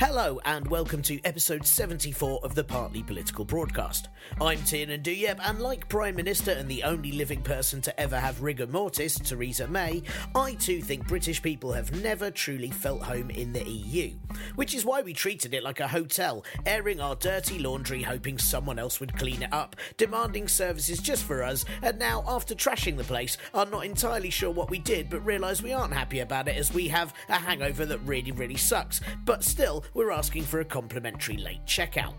Hello and welcome to episode 74 of the Partly Political Broadcast. I'm Tiernan Douieb and like Prime Minister and the only living person to ever have rigor mortis, Theresa May, I too think British people have never truly felt home in the EU. Which is why we treated it like a hotel, airing our dirty laundry hoping someone else would clean it up, demanding services just for us, and now after trashing the place are not entirely sure what we did but realise we aren't happy about it as we have a hangover that really really sucks. But still, we're asking for a complimentary late checkout.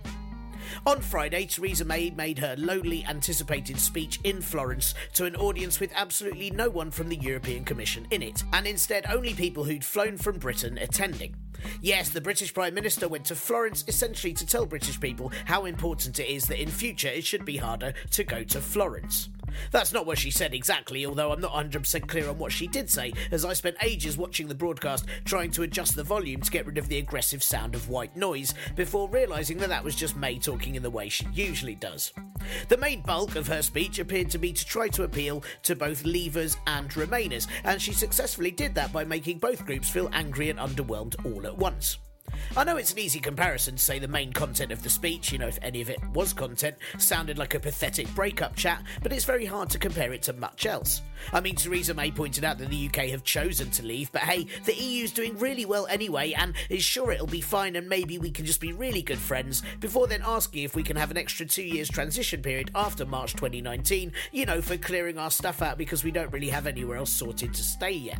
On Friday, Theresa May made her lowly anticipated speech in Florence to an audience with absolutely no one from the European Commission in it, and instead only people who'd flown from Britain attending. Yes, the British Prime Minister went to Florence essentially to tell British people how important it is that in future it should be harder to go to Florence. That's not what she said exactly, although I'm not 100% clear on what she did say, as I spent ages watching the broadcast trying to adjust the volume to get rid of the aggressive sound of white noise, before realising that that was just May talking in the way she usually does. The main bulk of her speech appeared to be to try to appeal to both Leavers and Remainers, and she successfully did that by making both groups feel angry and underwhelmed all at once. I know it's an easy comparison to say the main content of the speech, you know, if any of it was content, sounded like a pathetic breakup chat, but it's very hard to compare it to much else. I mean, Theresa May pointed out that the UK have chosen to leave, but hey, the EU's doing really well anyway and is sure it'll be fine and maybe we can just be really good friends, before then asking if we can have an extra two years transition period after March 2019, you know, for clearing our stuff out because we don't really have anywhere else sorted to stay yet.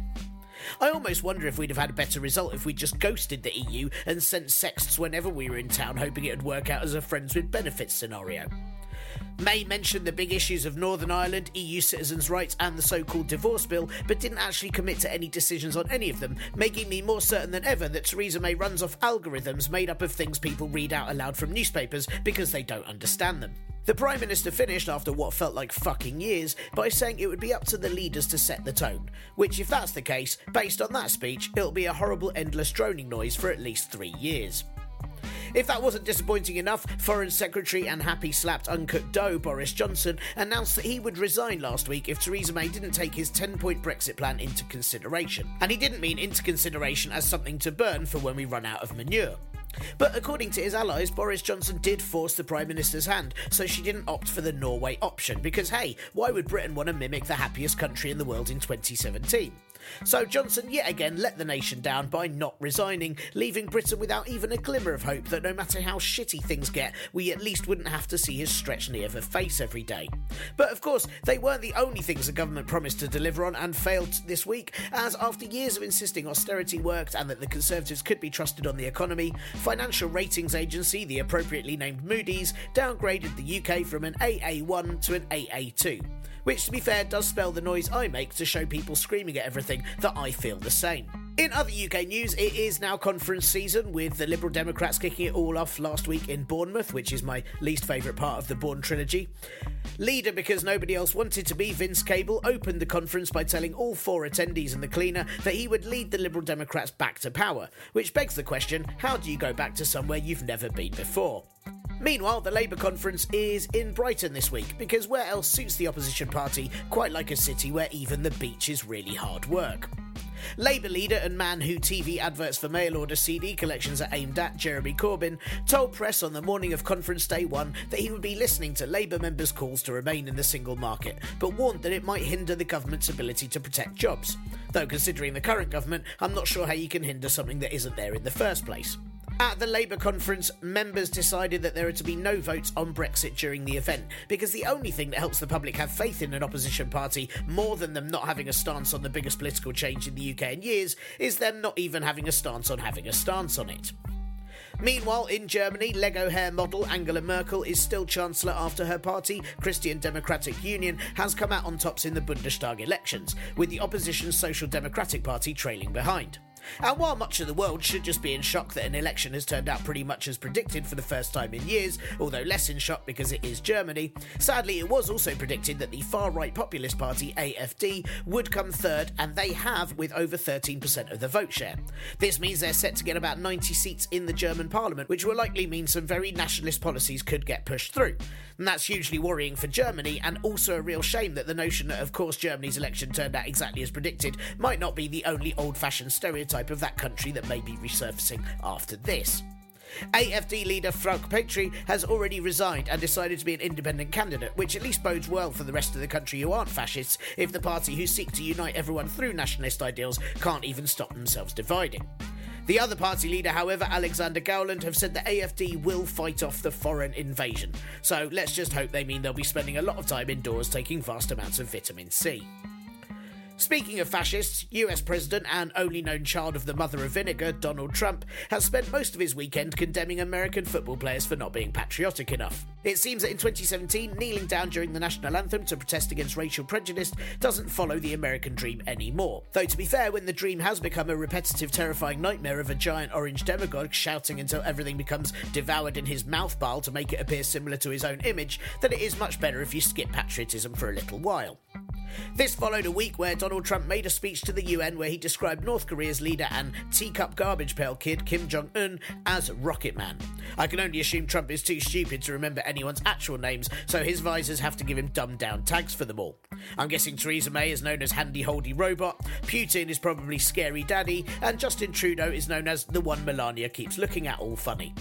I almost wonder if we'd have had a better result if we'd just ghosted the EU and sent sexts whenever we were in town, hoping it'd work out as a friends with benefits scenario. May mentioned the big issues of Northern Ireland, EU citizens' rights, and the so called divorce bill, but didn't actually commit to any decisions on any of them, making me more certain than ever that Theresa May runs off algorithms made up of things people read out aloud from newspapers because they don't understand them. The Prime Minister finished after what felt like fucking years by saying it would be up to the leaders to set the tone, which, if that's the case, based on that speech, it'll be a horrible endless droning noise for at least three years. If that wasn't disappointing enough, Foreign Secretary and happy slapped uncut dough Boris Johnson announced that he would resign last week if Theresa May didn't take his 10 point Brexit plan into consideration. And he didn't mean into consideration as something to burn for when we run out of manure. But according to his allies, Boris Johnson did force the Prime Minister's hand, so she didn't opt for the Norway option, because hey, why would Britain want to mimic the happiest country in the world in 2017? So Johnson yet again let the nation down by not resigning, leaving Britain without even a glimmer of hope that no matter how shitty things get, we at least wouldn't have to see his stretched knee of a face every day. But of course, they weren't the only things the government promised to deliver on and failed this week, as after years of insisting austerity worked and that the Conservatives could be trusted on the economy, financial ratings agency, the appropriately named Moody's, downgraded the UK from an AA1 to an AA2 which to be fair does spell the noise I make to show people screaming at everything that I feel the same. In other UK news, it is now conference season with the Liberal Democrats kicking it all off last week in Bournemouth, which is my least favourite part of the Bourne trilogy. Leader, because nobody else wanted to be, Vince Cable opened the conference by telling all four attendees and the cleaner that he would lead the Liberal Democrats back to power, which begs the question how do you go back to somewhere you've never been before? Meanwhile, the Labour conference is in Brighton this week because where else suits the opposition party quite like a city where even the beach is really hard work? Labour leader and man who TV adverts for mail order CD collections are aimed at, Jeremy Corbyn, told press on the morning of conference day one that he would be listening to Labour members' calls to remain in the single market, but warned that it might hinder the government's ability to protect jobs. Though, considering the current government, I'm not sure how you can hinder something that isn't there in the first place. At the Labour conference, members decided that there are to be no votes on Brexit during the event, because the only thing that helps the public have faith in an opposition party more than them not having a stance on the biggest political change in the UK in years is them not even having a stance on having a stance on it. Meanwhile, in Germany, Lego hair model Angela Merkel is still Chancellor after her party, Christian Democratic Union, has come out on tops in the Bundestag elections, with the opposition Social Democratic Party trailing behind. And while much of the world should just be in shock that an election has turned out pretty much as predicted for the first time in years, although less in shock because it is Germany, sadly it was also predicted that the far right populist party AFD would come third, and they have with over 13% of the vote share. This means they're set to get about 90 seats in the German parliament, which will likely mean some very nationalist policies could get pushed through. And that's hugely worrying for Germany, and also a real shame that the notion that, of course, Germany's election turned out exactly as predicted might not be the only old fashioned stereotype of that country that may be resurfacing after this. AFD leader Frauke Petry has already resigned and decided to be an independent candidate, which at least bodes well for the rest of the country who aren't fascists if the party who seek to unite everyone through nationalist ideals can't even stop themselves dividing. The other party leader, however, Alexander Gauland, have said the AFD will fight off the foreign invasion. So let's just hope they mean they'll be spending a lot of time indoors taking vast amounts of vitamin C. Speaking of fascists, US President and only known child of the mother of vinegar, Donald Trump, has spent most of his weekend condemning American football players for not being patriotic enough. It seems that in 2017, kneeling down during the national anthem to protest against racial prejudice doesn't follow the American dream anymore. Though, to be fair, when the dream has become a repetitive, terrifying nightmare of a giant orange demagogue shouting until everything becomes devoured in his mouth bile to make it appear similar to his own image, then it is much better if you skip patriotism for a little while. This followed a week where Donald Trump made a speech to the UN where he described North Korea's leader and teacup garbage pail kid Kim Jong un as Rocket Man. I can only assume Trump is too stupid to remember anyone's actual names, so his visors have to give him dumbed down tags for them all. I'm guessing Theresa May is known as Handy Holdy Robot, Putin is probably Scary Daddy, and Justin Trudeau is known as the one Melania keeps looking at all funny.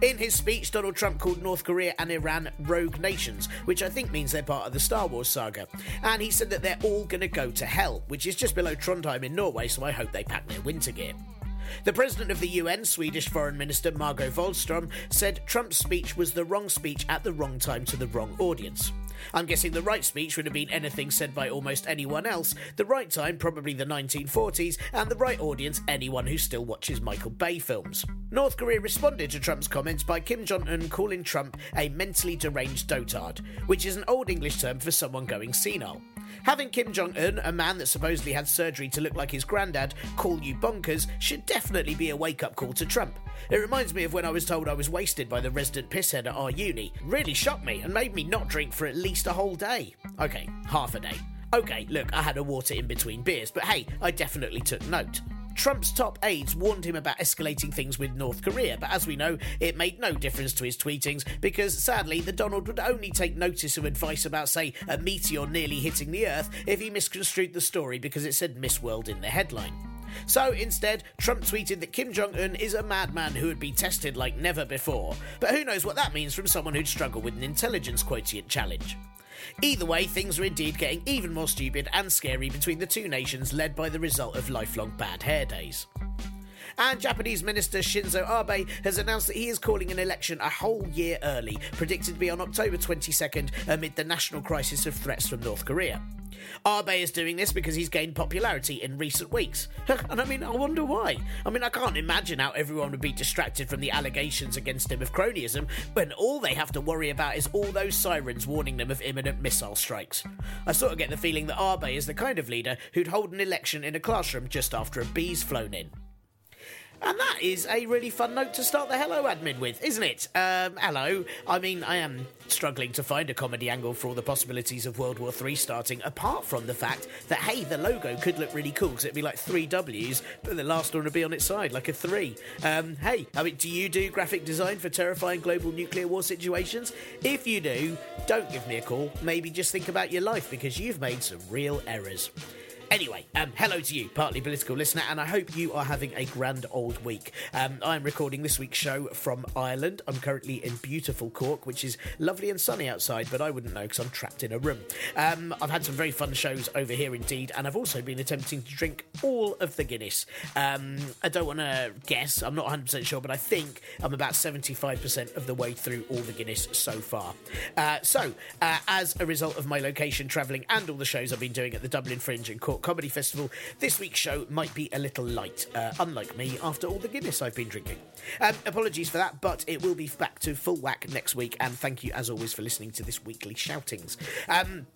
In his speech, Donald Trump called North Korea and Iran rogue nations, which I think means they're part of the Star Wars saga. And he said that they're all going to go to hell, which is just below Trondheim in Norway, so I hope they pack their winter gear. The president of the UN, Swedish Foreign Minister Margot Wallström, said Trump's speech was the wrong speech at the wrong time to the wrong audience. I'm guessing the right speech would have been anything said by almost anyone else, the right time probably the 1940s, and the right audience anyone who still watches Michael Bay films. North Korea responded to Trump's comments by Kim Jong un calling Trump a mentally deranged dotard, which is an Old English term for someone going senile. Having Kim Jong un, a man that supposedly had surgery to look like his granddad, call you bonkers should definitely be a wake up call to Trump. It reminds me of when I was told I was wasted by the resident pisshead at our uni. Really shocked me and made me not drink for at least a whole day. Okay, half a day. Okay, look, I had a water in between beers, but hey, I definitely took note. Trump's top aides warned him about escalating things with North Korea, but as we know, it made no difference to his tweetings because sadly, the Donald would only take notice of advice about, say, a meteor nearly hitting the Earth if he misconstrued the story because it said Miss World in the headline. So instead, Trump tweeted that Kim Jong un is a madman who would be tested like never before. But who knows what that means from someone who'd struggle with an intelligence quotient challenge. Either way, things are indeed getting even more stupid and scary between the two nations, led by the result of lifelong bad hair days. And Japanese Minister Shinzo Abe has announced that he is calling an election a whole year early, predicted to be on October 22nd amid the national crisis of threats from North Korea. Abe is doing this because he's gained popularity in recent weeks. And I mean, I wonder why. I mean, I can't imagine how everyone would be distracted from the allegations against him of cronyism when all they have to worry about is all those sirens warning them of imminent missile strikes. I sort of get the feeling that Abe is the kind of leader who'd hold an election in a classroom just after a bee's flown in. And that is a really fun note to start the hello admin with, isn't it? Um, hello. I mean, I am struggling to find a comedy angle for all the possibilities of World War III starting, apart from the fact that, hey, the logo could look really cool because it'd be like three W's, but the last one would be on its side, like a three. Um, hey, I mean, do you do graphic design for terrifying global nuclear war situations? If you do, don't give me a call. Maybe just think about your life because you've made some real errors. Anyway, um, hello to you, partly political listener, and I hope you are having a grand old week. Um, I'm recording this week's show from Ireland. I'm currently in beautiful Cork, which is lovely and sunny outside, but I wouldn't know because I'm trapped in a room. Um, I've had some very fun shows over here indeed, and I've also been attempting to drink all of the Guinness. Um, I don't want to guess, I'm not 100% sure, but I think I'm about 75% of the way through all the Guinness so far. Uh, so, uh, as a result of my location travelling and all the shows I've been doing at the Dublin Fringe and Cork Comedy Festival, this week's show might be a little light, uh, unlike me, after all the Guinness I've been drinking. Um, apologies for that, but it will be back to full whack next week, and thank you as always for listening to this weekly shoutings. Um,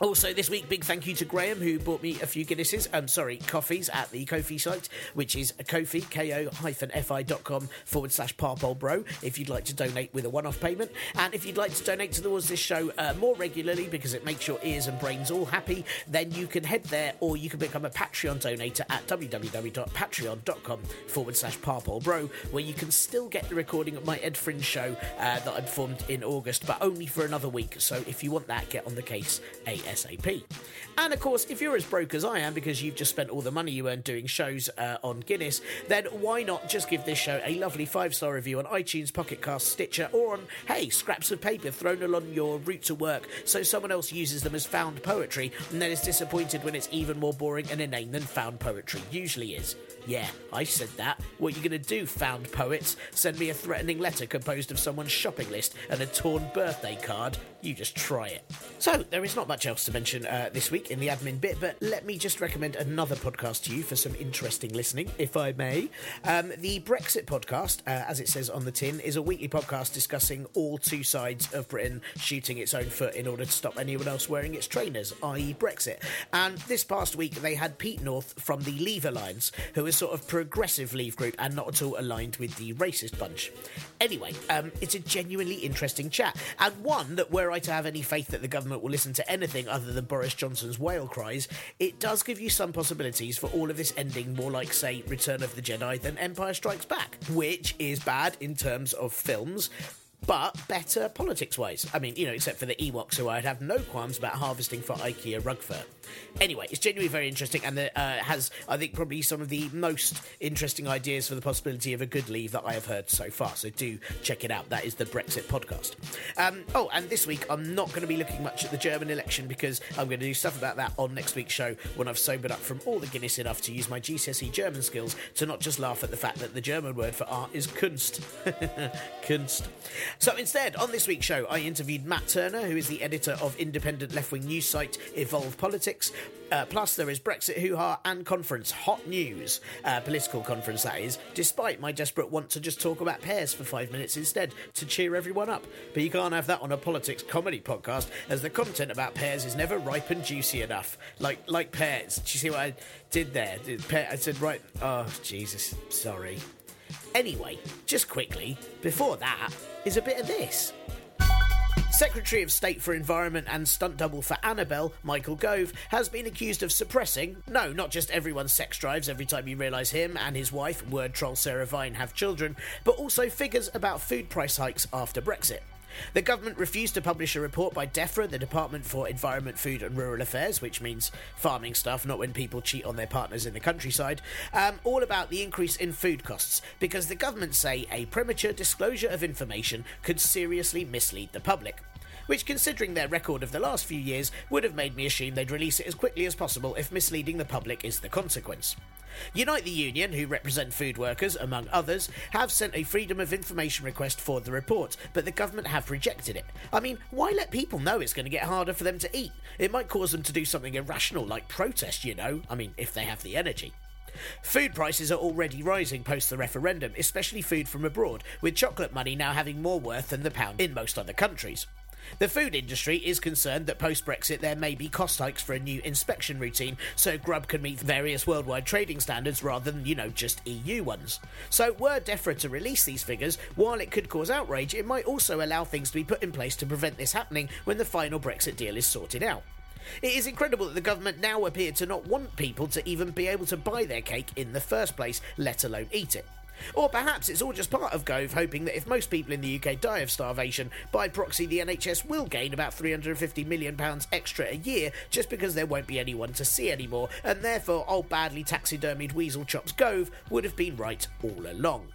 also, this week, big thank you to Graham, who bought me a few Guinnesses, um, sorry, coffees at the Ko-fi site, which is Ko-fi, ko-fi.com forward slash parpol bro, if you'd like to donate with a one-off payment. And if you'd like to donate towards this show uh, more regularly, because it makes your ears and brains all happy, then you can head there, or you can become a Patreon donator at www.patreon.com forward slash parpol bro, where you can still get the recording of my Ed Fringe show uh, that I performed in August, but only for another week. So if you want that, get on the case ASAP. ASAP. And of course, if you're as broke as I am because you've just spent all the money you earned doing shows uh, on Guinness, then why not just give this show a lovely five star review on iTunes, Pocket Cast, Stitcher, or on, hey, scraps of paper thrown along your route to work so someone else uses them as found poetry and then is disappointed when it's even more boring and inane than found poetry usually is. Yeah, I said that. What are you going to do, found poets? Send me a threatening letter composed of someone's shopping list and a torn birthday card? You just try it. So, there is not much else to mention uh, this week in the admin bit, but let me just recommend another podcast to you for some interesting listening, if I may. Um, the Brexit podcast, uh, as it says on the tin, is a weekly podcast discussing all two sides of Britain shooting its own foot in order to stop anyone else wearing its trainers, i.e., Brexit. And this past week, they had Pete North from the Leave Alliance, who is sort of progressive Leave group and not at all aligned with the racist bunch. Anyway, um, it's a genuinely interesting chat, and one that were I to have any faith that the government will listen to anything other than Boris Johnson's whale cries, it does give you some possibilities for all of this ending more like, say, Return of the Jedi than Empire Strikes Back, which is bad in terms of films, but better politics wise. I mean, you know, except for the Ewoks, who I'd have no qualms about harvesting for IKEA rug fur. Anyway, it's genuinely very interesting and uh, has, I think, probably some of the most interesting ideas for the possibility of a good leave that I have heard so far. So do check it out. That is the Brexit podcast. Um, oh, and this week I'm not going to be looking much at the German election because I'm going to do stuff about that on next week's show when I've sobered up from all the Guinness enough to use my GCSE German skills to not just laugh at the fact that the German word for art is Kunst. Kunst. So instead, on this week's show, I interviewed Matt Turner, who is the editor of independent left wing news site Evolve Politics. Uh, plus, there is Brexit hoo ha and conference hot news, uh, political conference that is, despite my desperate want to just talk about pears for five minutes instead to cheer everyone up. But you can't have that on a politics comedy podcast, as the content about pears is never ripe and juicy enough. Like like pears. Do you see what I did there? I said, right, oh, Jesus, sorry. Anyway, just quickly, before that is a bit of this. Secretary of State for Environment and stunt double for Annabelle, Michael Gove, has been accused of suppressing, no, not just everyone's sex drives every time you realise him and his wife, word troll Sarah Vine, have children, but also figures about food price hikes after Brexit. The government refused to publish a report by DEFRA, the Department for Environment, Food and Rural Affairs, which means farming stuff, not when people cheat on their partners in the countryside, um, all about the increase in food costs, because the government say a premature disclosure of information could seriously mislead the public which, considering their record of the last few years, would have made me assume they'd release it as quickly as possible if misleading the public is the consequence. Unite the Union, who represent food workers, among others, have sent a Freedom of Information request for the report, but the government have rejected it. I mean, why let people know it's going to get harder for them to eat? It might cause them to do something irrational like protest, you know? I mean, if they have the energy. Food prices are already rising post the referendum, especially food from abroad, with chocolate money now having more worth than the pound in most other countries. The food industry is concerned that post Brexit there may be cost hikes for a new inspection routine so Grub can meet various worldwide trading standards rather than, you know, just EU ones. So, were DEFRA to release these figures, while it could cause outrage, it might also allow things to be put in place to prevent this happening when the final Brexit deal is sorted out. It is incredible that the government now appear to not want people to even be able to buy their cake in the first place, let alone eat it. Or perhaps it's all just part of Gove hoping that if most people in the UK die of starvation, by proxy the NHS will gain about £350 million extra a year just because there won't be anyone to see anymore, and therefore old badly taxidermied Weasel Chops Gove would have been right all along.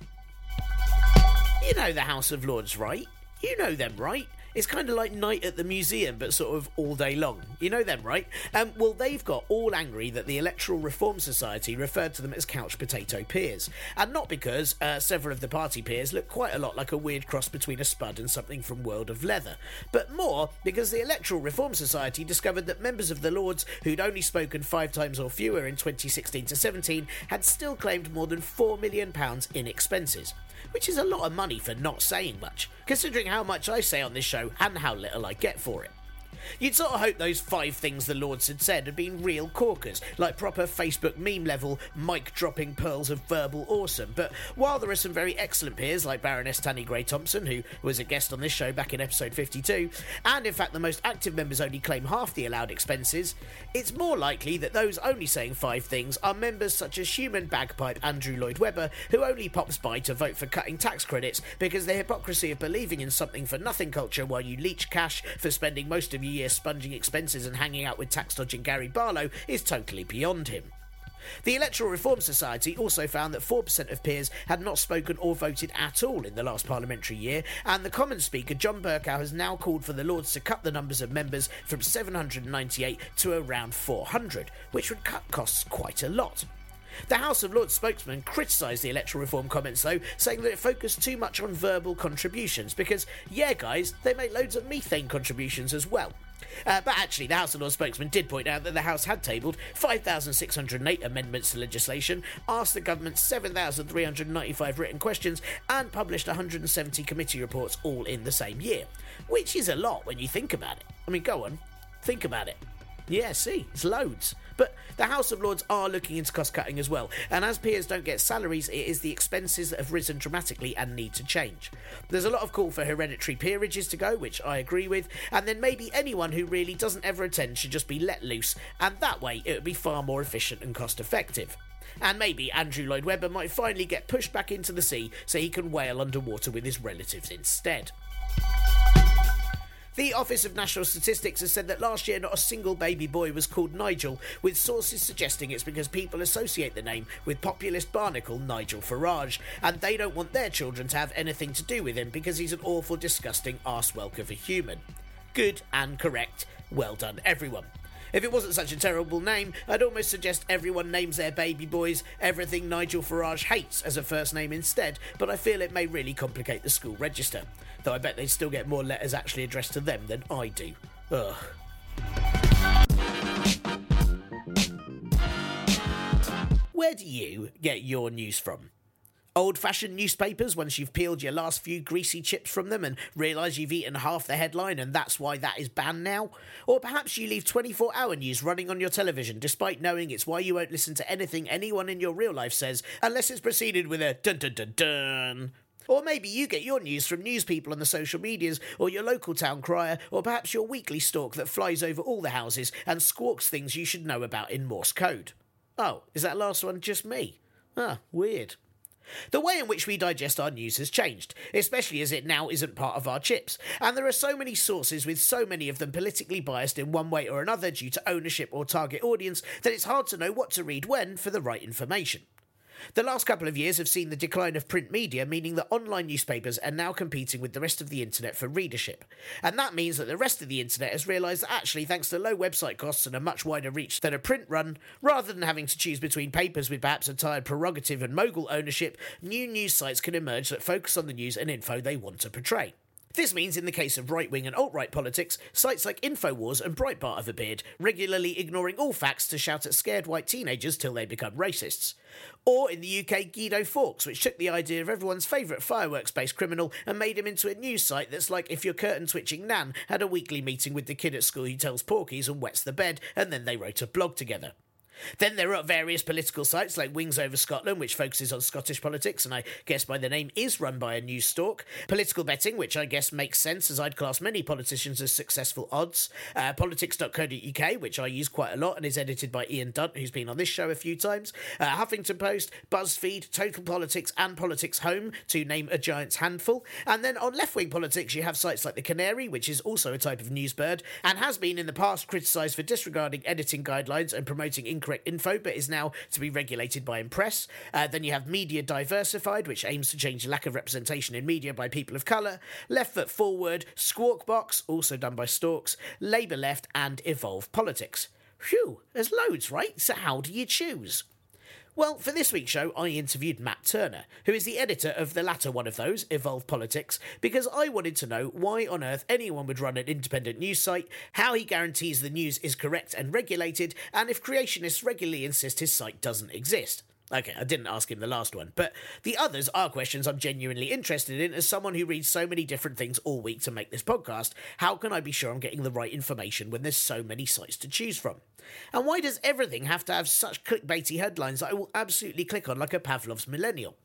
You know the House of Lords, right? You know them, right? It's kind of like night at the museum, but sort of all day long. You know them, right? Um, well, they've got all angry that the Electoral Reform Society referred to them as couch potato peers. And not because uh, several of the party peers look quite a lot like a weird cross between a spud and something from World of Leather, but more because the Electoral Reform Society discovered that members of the Lords who'd only spoken five times or fewer in 2016 to 17 had still claimed more than £4 million in expenses which is a lot of money for not saying much, considering how much I say on this show and how little I get for it. You'd sort of hope those five things the Lords had said had been real corkers, like proper Facebook meme level, mic dropping pearls of verbal awesome. But while there are some very excellent peers like Baroness Tanni Grey Thompson, who was a guest on this show back in episode 52, and in fact the most active members only claim half the allowed expenses, it's more likely that those only saying five things are members such as human bagpipe Andrew Lloyd Webber, who only pops by to vote for cutting tax credits because the hypocrisy of believing in something for nothing culture while you leech cash for spending most of your year sponging expenses and hanging out with tax dodging Gary Barlow is totally beyond him. The Electoral Reform Society also found that 4% of peers had not spoken or voted at all in the last parliamentary year, and the Commons Speaker John Bercow has now called for the Lords to cut the numbers of members from 798 to around 400, which would cut costs quite a lot. The House of Lords spokesman criticised the electoral reform comments, though, saying that it focused too much on verbal contributions because, yeah, guys, they make loads of methane contributions as well. Uh, but actually, the House of Lords spokesman did point out that the House had tabled 5,608 amendments to legislation, asked the government 7,395 written questions, and published 170 committee reports all in the same year. Which is a lot when you think about it. I mean, go on, think about it. Yeah, see, it's loads. But the House of Lords are looking into cost cutting as well, and as peers don't get salaries, it is the expenses that have risen dramatically and need to change. There's a lot of call for hereditary peerages to go, which I agree with, and then maybe anyone who really doesn't ever attend should just be let loose, and that way it would be far more efficient and cost effective. And maybe Andrew Lloyd Webber might finally get pushed back into the sea so he can whale underwater with his relatives instead. The Office of National Statistics has said that last year not a single baby boy was called Nigel, with sources suggesting it's because people associate the name with populist barnacle Nigel Farage, and they don't want their children to have anything to do with him because he's an awful, disgusting arsewelk of a human. Good and correct. Well done, everyone. If it wasn't such a terrible name, I'd almost suggest everyone names their baby boys everything Nigel Farage hates as a first name instead, but I feel it may really complicate the school register. Though I bet they'd still get more letters actually addressed to them than I do. Ugh. Where do you get your news from? Old fashioned newspapers once you've peeled your last few greasy chips from them and realise you've eaten half the headline and that's why that is banned now? Or perhaps you leave 24 hour news running on your television despite knowing it's why you won't listen to anything anyone in your real life says unless it's preceded with a dun dun dun dun. Or maybe you get your news from news people on the social medias, or your local town crier, or perhaps your weekly stalk that flies over all the houses and squawks things you should know about in Morse code. Oh, is that last one just me? Ah, weird. The way in which we digest our news has changed, especially as it now isn't part of our chips, and there are so many sources with so many of them politically biased in one way or another due to ownership or target audience that it's hard to know what to read when for the right information. The last couple of years have seen the decline of print media, meaning that online newspapers are now competing with the rest of the internet for readership. And that means that the rest of the internet has realised that actually, thanks to low website costs and a much wider reach than a print run, rather than having to choose between papers with perhaps a tired prerogative and mogul ownership, new news sites can emerge that focus on the news and info they want to portray. This means, in the case of right wing and alt right politics, sites like InfoWars and Breitbart have appeared, regularly ignoring all facts to shout at scared white teenagers till they become racists. Or in the UK, Guido Fawkes, which took the idea of everyone's favourite fireworks based criminal and made him into a news site that's like if your curtain twitching nan had a weekly meeting with the kid at school who tells porkies and wets the bed, and then they wrote a blog together. Then there are various political sites like Wings Over Scotland, which focuses on Scottish politics, and I guess by the name is run by a news stalk. Political betting, which I guess makes sense as I'd class many politicians as successful odds. Uh, politics.co.uk, which I use quite a lot and is edited by Ian Dunt, who's been on this show a few times. Uh, Huffington Post, BuzzFeed, Total Politics, and Politics Home, to name a giant's handful. And then on left wing politics, you have sites like The Canary, which is also a type of news bird and has been in the past criticised for disregarding editing guidelines and promoting incorrect info, but is now to be regulated by Impress. Uh, then you have Media Diversified, which aims to change lack of representation in media by people of colour. Left Foot Forward, Squawk Box, also done by Storks, Labour Left, and Evolve Politics. Phew, there's loads, right? So how do you choose? Well, for this week's show, I interviewed Matt Turner, who is the editor of the latter one of those, Evolve Politics, because I wanted to know why on earth anyone would run an independent news site, how he guarantees the news is correct and regulated, and if creationists regularly insist his site doesn't exist. Okay, I didn't ask him the last one, but the others are questions I'm genuinely interested in as someone who reads so many different things all week to make this podcast. How can I be sure I'm getting the right information when there's so many sites to choose from? And why does everything have to have such clickbaity headlines that I will absolutely click on like a Pavlov's millennial?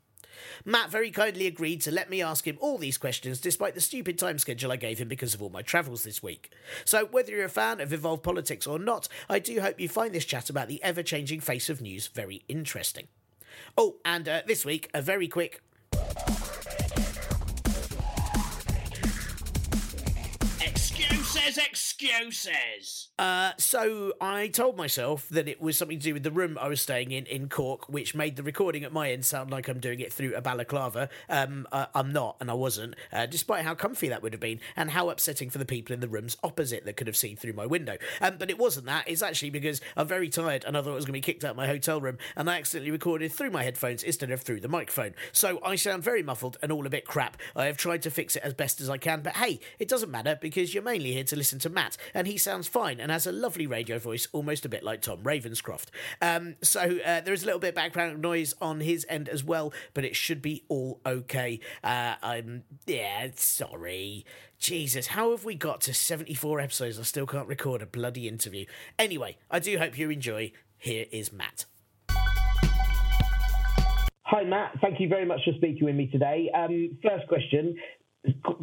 Matt very kindly agreed to let me ask him all these questions despite the stupid time schedule I gave him because of all my travels this week. So, whether you're a fan of Evolve Politics or not, I do hope you find this chat about the ever changing face of news very interesting. Oh, and uh, this week, a very quick Excuses, excuses. Uh, so I told myself that it was something to do with the room I was staying in in Cork, which made the recording at my end sound like I'm doing it through a balaclava. Um, I'm not, and I wasn't, uh, despite how comfy that would have been and how upsetting for the people in the rooms opposite that could have seen through my window. Um, but it wasn't that. It's actually because I'm very tired and I thought I was going to be kicked out of my hotel room, and I accidentally recorded through my headphones instead of through the microphone. So I sound very muffled and all a bit crap. I have tried to fix it as best as I can, but hey, it doesn't matter because you're mainly here to listen to Matt, and he sounds fine and has a lovely radio voice, almost a bit like Tom Ravenscroft. Um, so uh, there is a little bit of background noise on his end as well, but it should be all okay. Uh, I'm yeah, sorry. Jesus, how have we got to 74 episodes? I still can't record a bloody interview. Anyway, I do hope you enjoy. Here is Matt. Hi, Matt. Thank you very much for speaking with me today. Um, first question,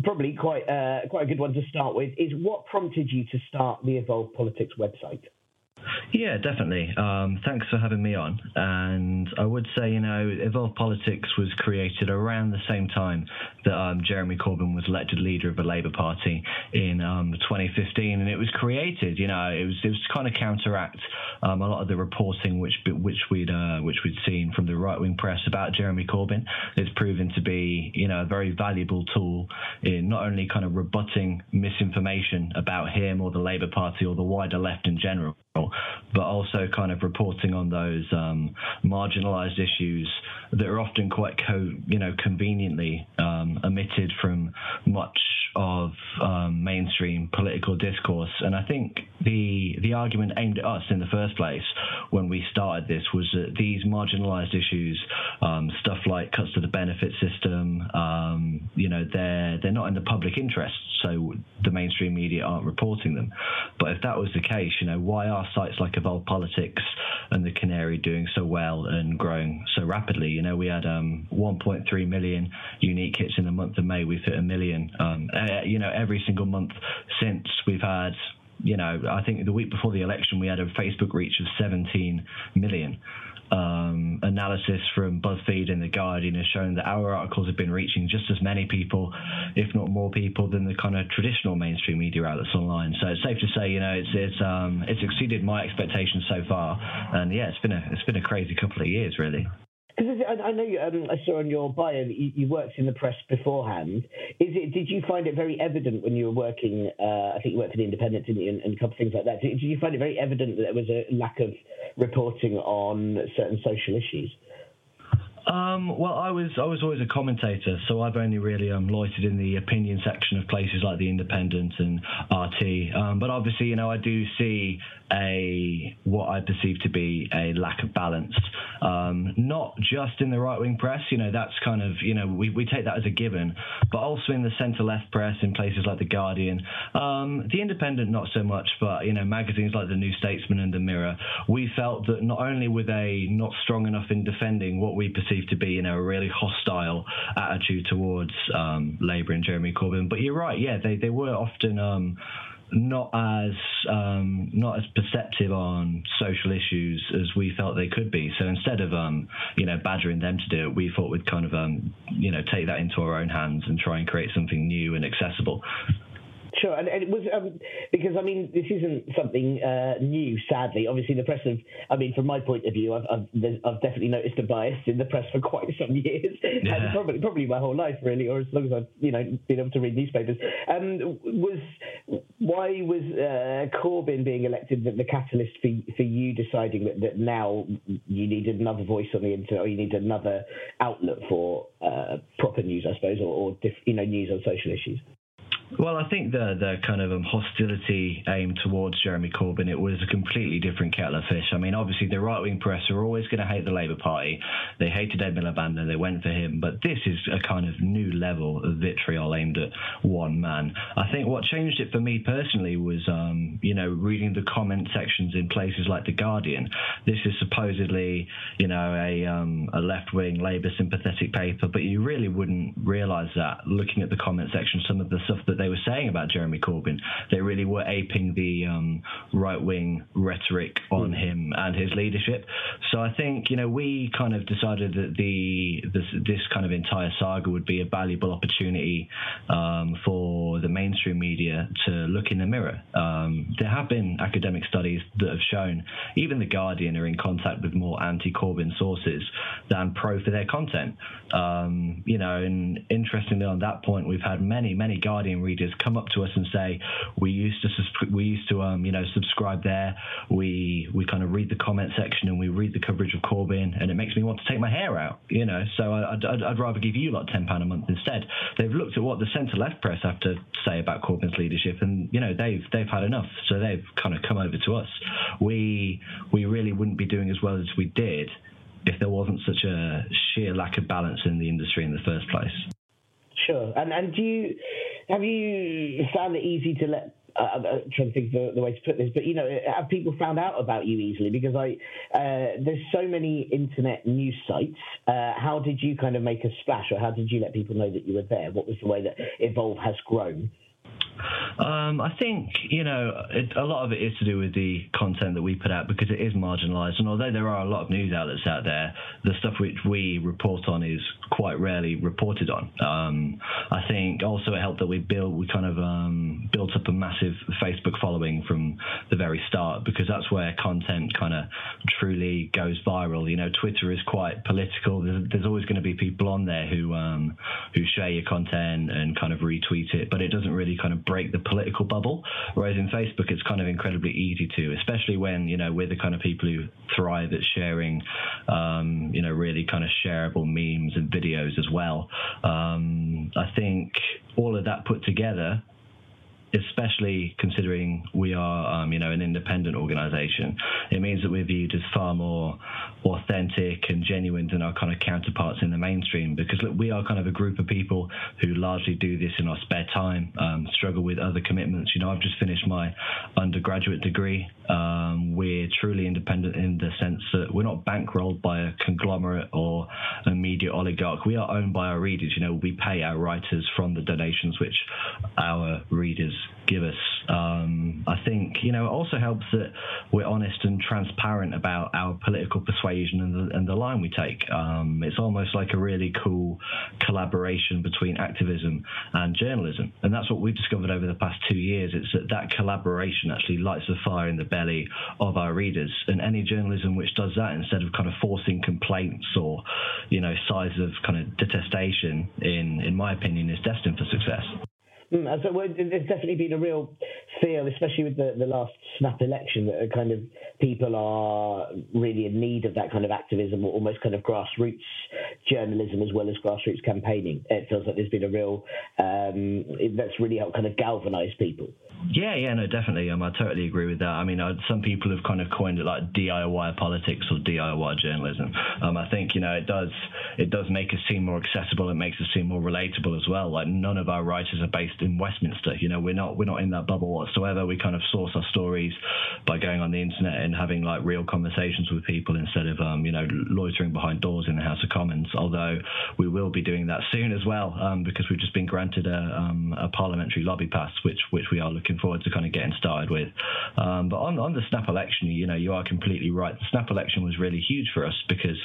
probably quite uh, quite a good one to start with, is what prompted you to start the Evolve Politics website? Yeah, definitely. Um, thanks for having me on. And I would say, you know, Evolve Politics was created around the same time that um, Jeremy Corbyn was elected leader of the Labour Party in um, 2015, and it was created. You know, it was it was to kind of counteract um, a lot of the reporting which which we'd uh, which we'd seen from the right wing press about Jeremy Corbyn. It's proven to be, you know, a very valuable tool in not only kind of rebutting misinformation about him or the Labour Party or the wider left in general but also kind of reporting on those um, marginalised issues that are often quite, co- you know, conveniently um, omitted from much of um, mainstream political discourse. And I think the the argument aimed at us in the first place when we started this was that these marginalised issues, um, stuff like cuts to the benefit system, um, you know, they're they're not in the public interest, so the mainstream media aren't reporting them. But if that was the case, you know, why are sites like Evolve Politics and the Canary doing so well and growing so rapidly? You know, we had um, 1.3 million unique hits in the month of May. We've hit a million. Um, uh, you know, every single month since we've had you know, I think the week before the election, we had a Facebook reach of 17 million. Um, analysis from BuzzFeed and The Guardian has shown that our articles have been reaching just as many people, if not more people, than the kind of traditional mainstream media outlets online. So it's safe to say, you know, it's it's um, it's exceeded my expectations so far, and yeah, it's been a it's been a crazy couple of years, really. Because I, know you, um, I saw on your bio that you, you, worked in the press beforehand. Is it? Did you find it very evident when you were working? Uh, I think you worked for the Independent didn't and, and, a couple of things like that. Did, did you find it very evident that there was a lack of reporting on certain social issues? Um, well, I was I was always a commentator, so I've only really um, loitered in the opinion section of places like the Independent and RT. Um, but obviously, you know, I do see a what I perceive to be a lack of balance, um, not just in the right wing press. You know, that's kind of you know we, we take that as a given, but also in the centre left press in places like the Guardian, um, the Independent not so much, but you know magazines like the New Statesman and the Mirror. We felt that not only were they not strong enough in defending what we perceive to be you know a really hostile attitude towards um, Labour and Jeremy Corbyn, but you're right, yeah, they they were often um, not as um, not as perceptive on social issues as we felt they could be. So instead of um, you know badgering them to do it, we thought we'd kind of um, you know take that into our own hands and try and create something new and accessible. Sure, and, and it was um, because I mean this isn't something uh, new. Sadly, obviously the press have. I mean, from my point of view, I've, I've, I've definitely noticed a bias in the press for quite some years, yeah. and probably probably my whole life really, or as long as I've you know been able to read newspapers. Um, was why was uh, Corbyn being elected the, the catalyst for for you deciding that, that now you needed another voice on the internet, or you need another outlet for uh, proper news, I suppose, or, or diff, you know news on social issues? Well, I think the the kind of um, hostility aimed towards Jeremy Corbyn it was a completely different kettle of fish. I mean, obviously the right wing press are always going to hate the Labour Party. They hated Ed Miliband and they went for him, but this is a kind of new level of vitriol aimed at one man. I think what changed it for me personally was, um, you know, reading the comment sections in places like the Guardian. This is supposedly, you know, a um, a left wing Labour sympathetic paper, but you really wouldn't realise that looking at the comment section. Some of the stuff that they they were saying about Jeremy Corbyn. They really were aping the um, right wing rhetoric on mm. him and his leadership. So I think you know we kind of decided that the this, this kind of entire saga would be a valuable opportunity um, for the mainstream media to look in the mirror. Um, there have been academic studies that have shown even the Guardian are in contact with more anti-Corbyn sources than pro for their content. Um, you know, and interestingly on that point, we've had many many Guardian readers come up to us and say, "We used to we used to um, you know subscribe there. We we kind of read the comment section and we read the coverage of Corbyn, and it makes me want to take my hair out. You know, so I'd, I'd, I'd rather give you like ten pound a month instead. They've looked at what the centre left press have to say about Corbyn's leadership, and you know they've they've had enough, so they've kind of come over to us. We we really wouldn't be doing as well as we did if there wasn't such a sheer lack of balance in the industry in the first place. Sure. And and do you have you found it easy to let uh, I'm trying to think the, the way to put this, but you know, have people found out about you easily? Because I uh, there's so many internet news sites. Uh, how did you kind of make a splash, or how did you let people know that you were there? What was the way that Evolve has grown? Um, I think you know it, a lot of it is to do with the content that we put out because it is marginalised, and although there are a lot of news outlets out there, the stuff which we report on is quite rarely reported on. Um, I think also it helped that we built we kind of um, built up a massive Facebook following from the very start because that's where content kind of truly goes viral. You know, Twitter is quite political. There's, there's always going to be people on there who um, who share your content and kind of retweet it, but it doesn't really kind of break the political bubble. Whereas in Facebook, it's kind of incredibly easy to, especially when you know we're the kind of people who thrive at sharing, um, you know, really kind of shareable memes and videos as well. Um, I think all of that put together especially considering we are, um, you know, an independent organisation. It means that we're viewed as far more authentic and genuine than our kind of counterparts in the mainstream. Because look, we are kind of a group of people who largely do this in our spare time, um, struggle with other commitments. You know, I've just finished my undergraduate degree. Um, we're truly independent in the sense that we're not bankrolled by a conglomerate or a media oligarch. We are owned by our readers. You know, we pay our writers from the donations which our readers give us. Um, I think you know it also helps that we're honest and transparent about our political persuasion and the, and the line we take. Um, it's almost like a really cool collaboration between activism and journalism, and that's what we've discovered over the past two years. It's that that collaboration actually lights the fire in the belly of our readers, and any journalism which does that instead of kind of forcing complaints or you know sides of kind of detestation, in in my opinion, is destined for success. Mm, so well, there's definitely been a real feel, especially with the, the last snap election, that kind of people are really in need of that kind of activism or almost kind of grassroots journalism as well as grassroots campaigning. It feels like there's been a real um, that's really helped kind of galvanise people. Yeah, yeah, no, definitely. Um, I totally agree with that. I mean, uh, some people have kind of coined it like DIY politics or DIY journalism. Um, I think you know it does it does make us seem more accessible. It makes us seem more relatable as well. Like none of our writers are based in Westminster. You know, we're not we're not in that bubble whatsoever. We kind of source our stories by going on the internet and having like real conversations with people instead of um, you know loitering behind doors in the House of Commons. Although we will be doing that soon as well um, because we've just been granted a, um, a parliamentary lobby pass, which which we are looking forward to kind of getting started with. Um, but on on the snap election, you know, you are completely right. The snap election was really huge for us because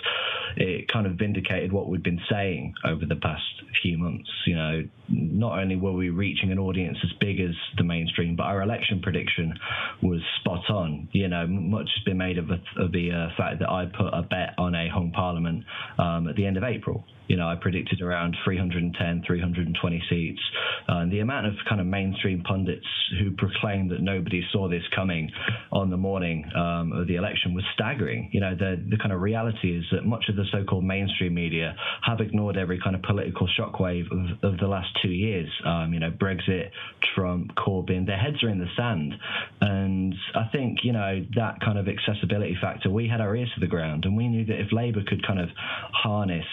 it kind of vindicated what we'd been saying over the past few months. You know, not only were we reaching an audience as big as the mainstream, but our election prediction was spot on. You know, much has been made of, of the uh, fact that I put a bet on a hung parliament um, at the end of April. You know, I predicted around 310, 320 seats. Uh, and the amount of kind of mainstream pundits who proclaimed that nobody saw this coming on the morning um, of the election was staggering. You know, the, the kind of reality is that much of the so called mainstream media have ignored every kind of political shockwave of, of the last two years. Um, you know, Brexit, Trump, Corbyn, their heads are in the sand. And I think, you know, that kind of accessibility factor, we had our ears to the ground and we knew that if Labour could kind of harness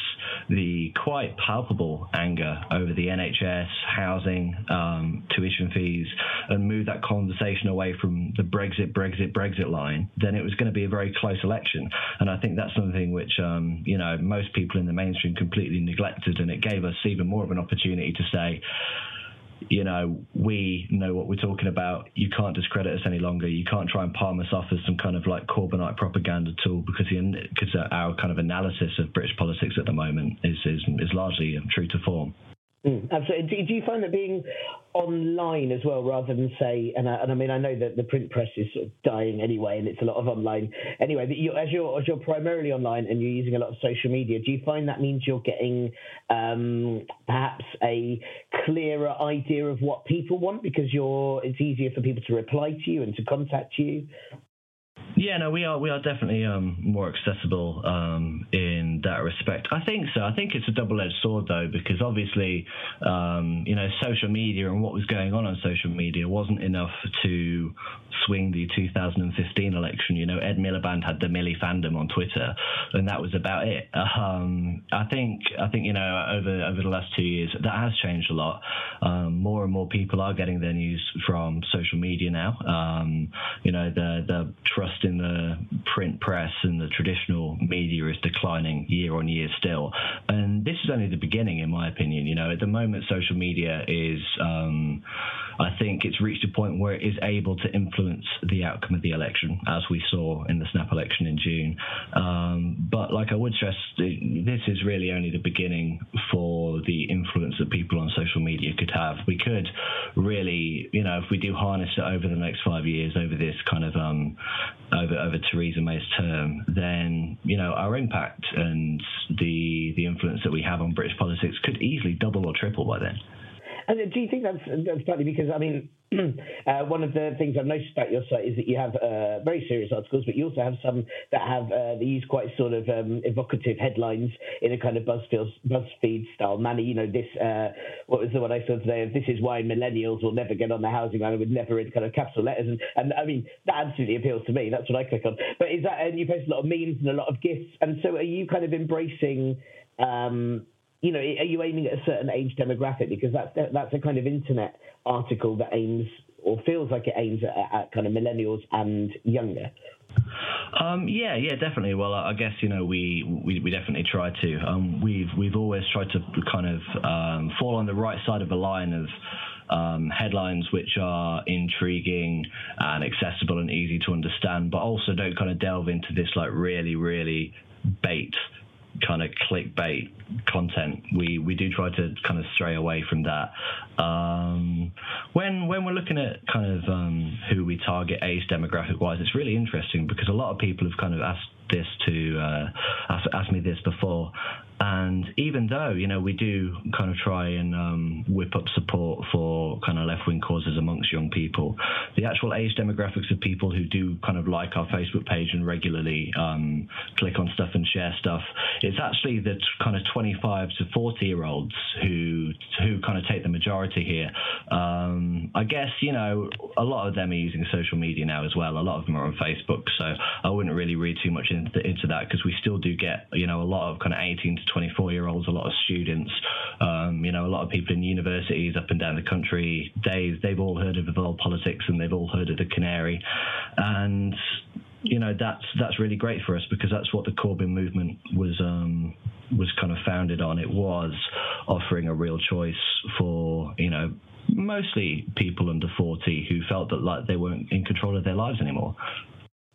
the quite palpable anger over the NHS, housing, um, tuition fees, and move that conversation away from the Brexit, Brexit, Brexit line, then it was going to be a very close election. And I think that's something which, um, you know, most people in the mainstream completely neglected, and it gave us even more of an opportunity to say, you know, we know what we're talking about. You can't discredit us any longer. You can't try and palm us off as some kind of like Corbynite propaganda tool because because our kind of analysis of British politics at the moment is is, is largely um, true to form. Mm, absolutely. Do you find that being online as well, rather than say, and I, and I mean, I know that the print press is sort of dying anyway, and it's a lot of online anyway. But you, as you're as you're primarily online and you're using a lot of social media, do you find that means you're getting um, perhaps a clearer idea of what people want because you're it's easier for people to reply to you and to contact you? Yeah, no, we are we are definitely um, more accessible um, in that respect. I think so. I think it's a double-edged sword though, because obviously, um, you know, social media and what was going on on social media wasn't enough to swing the 2015 election. You know, Ed Miliband had the Milifandom on Twitter, and that was about it. Um, I think I think you know over over the last two years that has changed a lot. Um, more and more people are getting their news from social media now. Um, you know, the the trust in the print press and the traditional media is declining year on year still. And this is only the beginning, in my opinion. You know, at the moment, social media is, um, I think it's reached a point where it is able to influence the outcome of the election, as we saw in the snap election in June. Um, but like I would stress, this is really only the beginning for the influence that people on social media could have. We could really, you know, if we do harness it over the next five years, over this kind of um, over over Theresa May's term, then you know our impact and the the influence that we have on British politics could easily double or triple by then. And do you think that's that's partly because I mean, uh, one of the things I've noticed about your site is that you have uh, very serious articles, but you also have some that have uh, they use quite sort of um, evocative headlines in a kind of BuzzFeed, BuzzFeed style manner. You know, this uh, what was the one I saw today? This is why millennials will never get on the housing line with never in kind of capital letters, and, and I mean that absolutely appeals to me. That's what I click on. But is that and you post a lot of memes and a lot of gifs, and so are you kind of embracing? Um, you know, are you aiming at a certain age demographic? Because that's that's a kind of internet article that aims or feels like it aims at, at kind of millennials and younger. Um, yeah, yeah, definitely. Well, I guess you know we we, we definitely try to. Um, we've we've always tried to kind of um, fall on the right side of the line of. Um, headlines which are intriguing and accessible and easy to understand, but also don't kind of delve into this like really, really bait kind of clickbait content. We we do try to kind of stray away from that. Um, when when we're looking at kind of um, who we target age demographic wise, it's really interesting because a lot of people have kind of asked this to uh, ask, ask me this before. And even though, you know, we do kind of try and um, whip up support for kind of left wing causes amongst young people, the actual age demographics of people who do kind of like our Facebook page and regularly um, click on stuff and share stuff, it's actually the kind of 25 to 40 year olds who who kind of take the majority here. Um, I guess, you know, a lot of them are using social media now as well. A lot of them are on Facebook. So I wouldn't really read too much into, into that because we still do get, you know, a lot of kind of 18 to 24 year olds, a lot of students, um, you know, a lot of people in universities up and down the country. They they've all heard of the Evolve Politics and they've all heard of the Canary, and you know that's that's really great for us because that's what the Corbyn movement was um, was kind of founded on. It was offering a real choice for you know mostly people under 40 who felt that like they weren't in control of their lives anymore.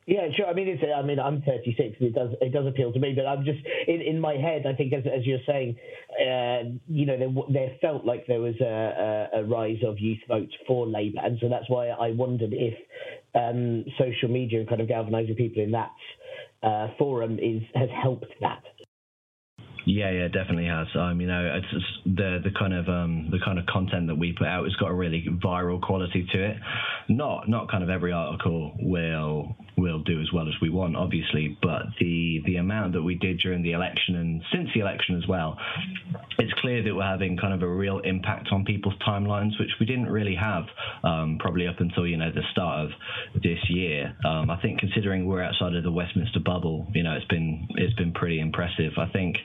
Yeah, sure. I mean, it's. I mean, I'm 36, and it does it does appeal to me. But I'm just in, in my head. I think, as, as you're saying, uh, you know, there, there felt like there was a, a, a, rise of youth votes for Labour, and so that's why I wondered if um, social media and kind of galvanising people in that uh, forum is has helped that. Yeah, yeah, definitely has. Um, you know, it's, it's, the the kind of um, the kind of content that we put out has got a really viral quality to it. Not not kind of every article will will do as well as we want, obviously, but the the amount that we did during the election and since the election as well, it's clear that we're having kind of a real impact on people's timelines, which we didn't really have um, probably up until you know the start of this year. Um, I think considering we're outside of the Westminster bubble, you know, it's been it's been pretty impressive. I think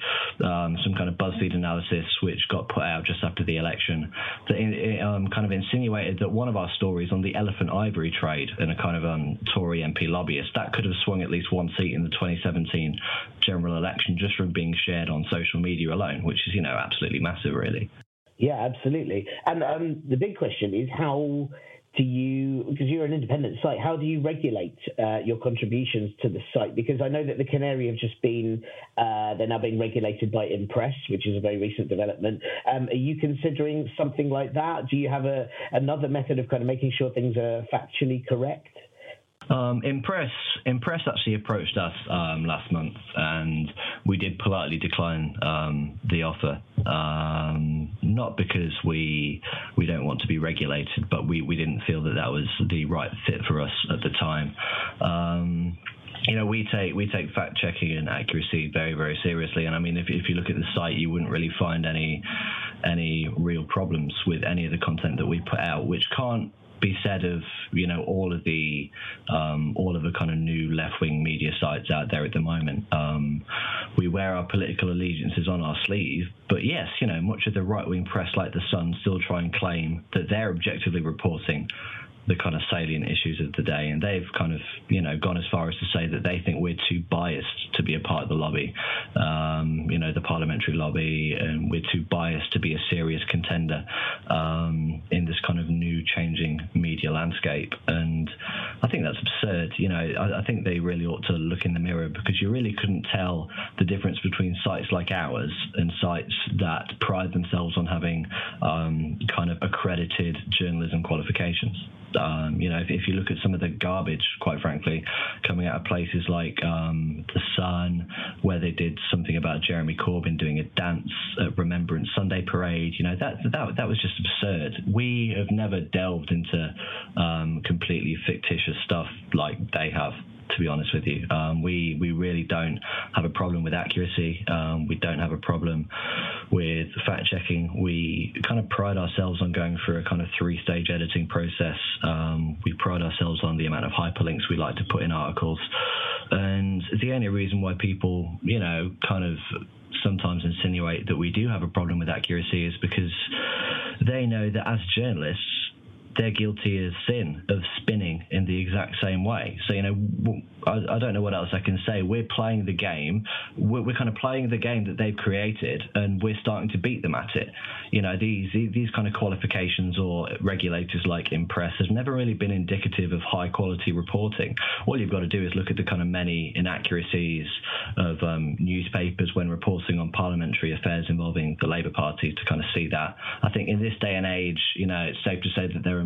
um, some kind of BuzzFeed analysis which got put out just after the election that it, um, kind of insinuated that one of our stories on the elephant ivory trade and a kind of um, Tory MP lobbyist that could have swung at least one seat in the 2017 general election just from being shared on social media alone, which is you know absolutely massive, really. Yeah, absolutely. And um, the big question is how do you, because you're an independent site, how do you regulate uh, your contributions to the site? Because I know that the Canary have just been, uh, they're now being regulated by Impress, which is a very recent development. Um, are you considering something like that? Do you have a, another method of kind of making sure things are factually correct? Um, Impress Impress actually approached us um, last month, and we did politely decline um, the offer. Um, not because we we don't want to be regulated, but we, we didn't feel that that was the right fit for us at the time um, you know, we take we take fact checking and accuracy very very seriously. And I mean, if if you look at the site, you wouldn't really find any any real problems with any of the content that we put out, which can't be said of you know all of the um, all of the kind of new left wing media sites out there at the moment. Um, we wear our political allegiances on our sleeve, but yes, you know much of the right wing press, like the Sun, still try and claim that they're objectively reporting the kind of salient issues of the day, and they've kind of you know gone as far as to say that they think we're too biased to be a part of the lobby, um, you know, the parliamentary lobby, and we're too biased to be a serious contender um, in this kind of new changing media landscape, and I think that's absurd. You know, I, I think they really ought to look in the mirror because you really couldn't tell the difference between sites like ours and sites that pride themselves on having um, kind of accredited journalism qualifications. Um, you know, if, if, you look at some of the garbage, quite frankly, coming out of places like um, the Sun, where they did something about Jeremy Corbyn doing a dance at Remembrance Sunday Parade, you know, that that that was just absurd. We have never delved into um, completely fictitious stuff like they have to be honest with you. Um, we we really don't have a problem with accuracy. Um, we don't have a problem with fact checking. We kind of pride ourselves on going through a kind of three stage editing process. Um, we pride ourselves on the amount of hyperlinks we like to put in articles, and the only reason why people, you know, kind of sometimes insinuate that we do have a problem with accuracy is because they know that as journalists they're guilty as sin of spinning in the exact same way. So, you know, I, I don't know what else I can say. We're playing the game. We're, we're, kind of playing the game that they've created, and we're starting to beat them at it. You know, these these kind of qualifications or regulators like Impress has never really been indicative of high quality reporting. All you've got to do is look at the kind of many inaccuracies of um, newspapers when reporting on parliamentary affairs involving the Labour Party to kind of see that. I think in this day and age, you know, it's safe to say that there are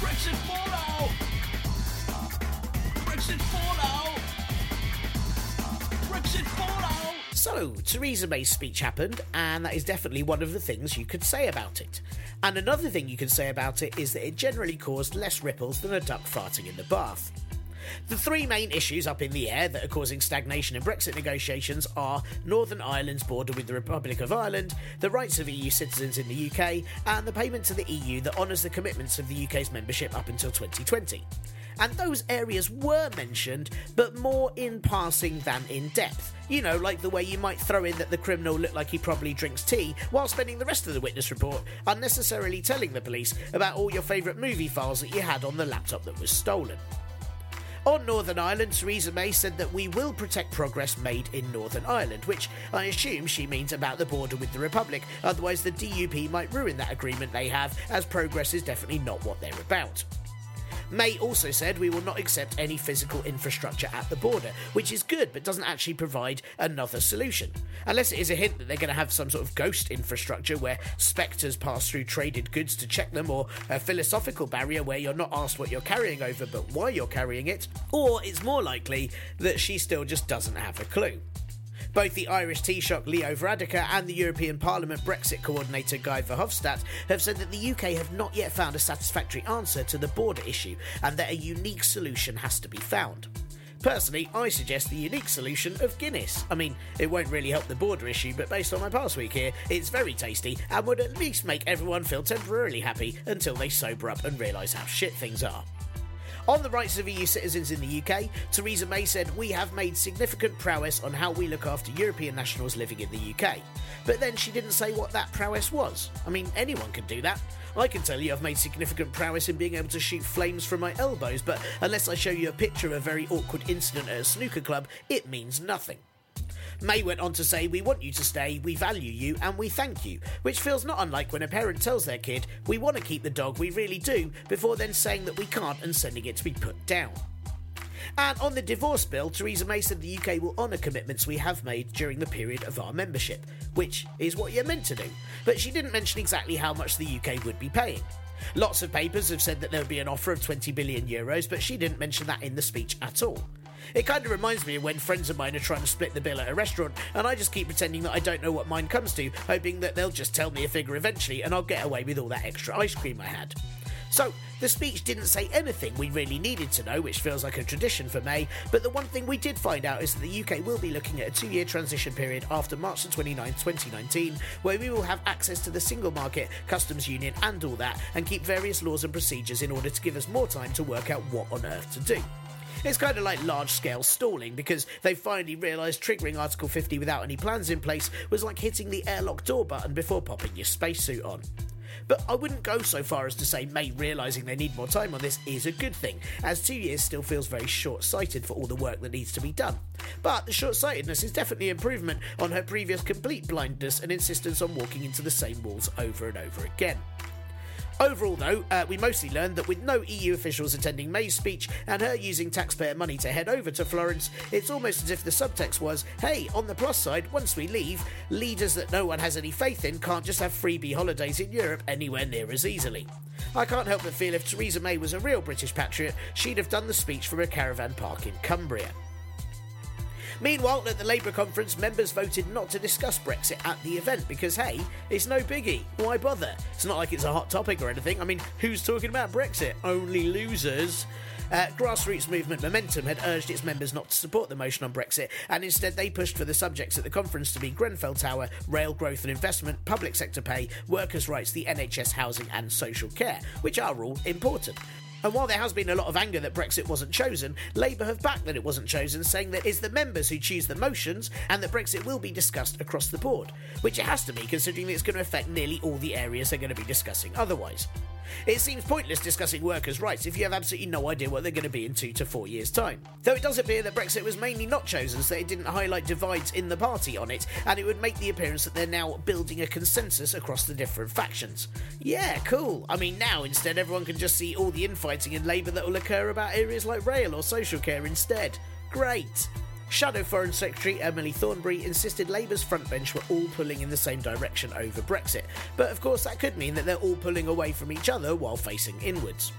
Brexit fallout! Brexit fallout! Brexit fallout! So, Theresa May's speech happened, and that is definitely one of the things you could say about it. And another thing you can say about it is that it generally caused less ripples than a duck farting in the bath. The three main issues up in the air that are causing stagnation in Brexit negotiations are Northern Ireland's border with the Republic of Ireland, the rights of EU citizens in the UK, and the payment to the EU that honours the commitments of the UK's membership up until 2020. And those areas were mentioned, but more in passing than in depth. You know, like the way you might throw in that the criminal looked like he probably drinks tea while spending the rest of the witness report unnecessarily telling the police about all your favourite movie files that you had on the laptop that was stolen. On Northern Ireland, Theresa May said that we will protect progress made in Northern Ireland, which I assume she means about the border with the Republic, otherwise, the DUP might ruin that agreement they have, as progress is definitely not what they're about. May also said we will not accept any physical infrastructure at the border, which is good but doesn't actually provide another solution. Unless it is a hint that they're going to have some sort of ghost infrastructure where spectres pass through traded goods to check them, or a philosophical barrier where you're not asked what you're carrying over but why you're carrying it, or it's more likely that she still just doesn't have a clue. Both the Irish Taoiseach Leo Varadkar and the European Parliament Brexit coordinator Guy Verhofstadt have said that the UK have not yet found a satisfactory answer to the border issue and that a unique solution has to be found. Personally, I suggest the unique solution of Guinness. I mean, it won't really help the border issue, but based on my past week here, it's very tasty and would at least make everyone feel temporarily happy until they sober up and realise how shit things are. On the rights of EU citizens in the UK, Theresa May said, We have made significant prowess on how we look after European nationals living in the UK. But then she didn't say what that prowess was. I mean, anyone can do that. I can tell you I've made significant prowess in being able to shoot flames from my elbows, but unless I show you a picture of a very awkward incident at a snooker club, it means nothing. May went on to say, We want you to stay, we value you, and we thank you, which feels not unlike when a parent tells their kid, We want to keep the dog, we really do, before then saying that we can't and sending it to be put down. And on the divorce bill, Theresa May said the UK will honour commitments we have made during the period of our membership, which is what you're meant to do. But she didn't mention exactly how much the UK would be paying. Lots of papers have said that there would be an offer of 20 billion euros, but she didn't mention that in the speech at all. It kind of reminds me of when friends of mine are trying to split the bill at a restaurant, and I just keep pretending that I don't know what mine comes to, hoping that they'll just tell me a figure eventually and I'll get away with all that extra ice cream I had. So, the speech didn't say anything we really needed to know, which feels like a tradition for May, but the one thing we did find out is that the UK will be looking at a two year transition period after March the 29th, 2019, where we will have access to the single market, customs union, and all that, and keep various laws and procedures in order to give us more time to work out what on earth to do. It's kind of like large scale stalling because they finally realised triggering Article 50 without any plans in place was like hitting the airlock door button before popping your spacesuit on. But I wouldn't go so far as to say May realising they need more time on this is a good thing, as two years still feels very short sighted for all the work that needs to be done. But the short sightedness is definitely improvement on her previous complete blindness and insistence on walking into the same walls over and over again. Overall, though, uh, we mostly learned that with no EU officials attending May's speech and her using taxpayer money to head over to Florence, it's almost as if the subtext was hey, on the plus side, once we leave, leaders that no one has any faith in can't just have freebie holidays in Europe anywhere near as easily. I can't help but feel if Theresa May was a real British patriot, she'd have done the speech from a caravan park in Cumbria. Meanwhile, at the Labour conference, members voted not to discuss Brexit at the event because, hey, it's no biggie. Why bother? It's not like it's a hot topic or anything. I mean, who's talking about Brexit? Only losers. Uh, grassroots movement Momentum had urged its members not to support the motion on Brexit, and instead they pushed for the subjects at the conference to be Grenfell Tower, rail growth and investment, public sector pay, workers' rights, the NHS housing, and social care, which are all important. And while there has been a lot of anger that Brexit wasn't chosen, Labour have backed that it wasn't chosen, saying that it's the members who choose the motions and that Brexit will be discussed across the board, which it has to be considering that it's going to affect nearly all the areas they're going to be discussing otherwise. It seems pointless discussing workers' rights if you have absolutely no idea what they're going to be in two to four years' time. Though it does appear that Brexit was mainly not chosen so that it didn't highlight divides in the party on it, and it would make the appearance that they're now building a consensus across the different factions. Yeah, cool. I mean, now instead everyone can just see all the infighting in Labour that will occur about areas like rail or social care instead. Great. Shadow Foreign Secretary Emily Thornberry insisted Labour's frontbench were all pulling in the same direction over Brexit, but of course that could mean that they're all pulling away from each other while facing inwards.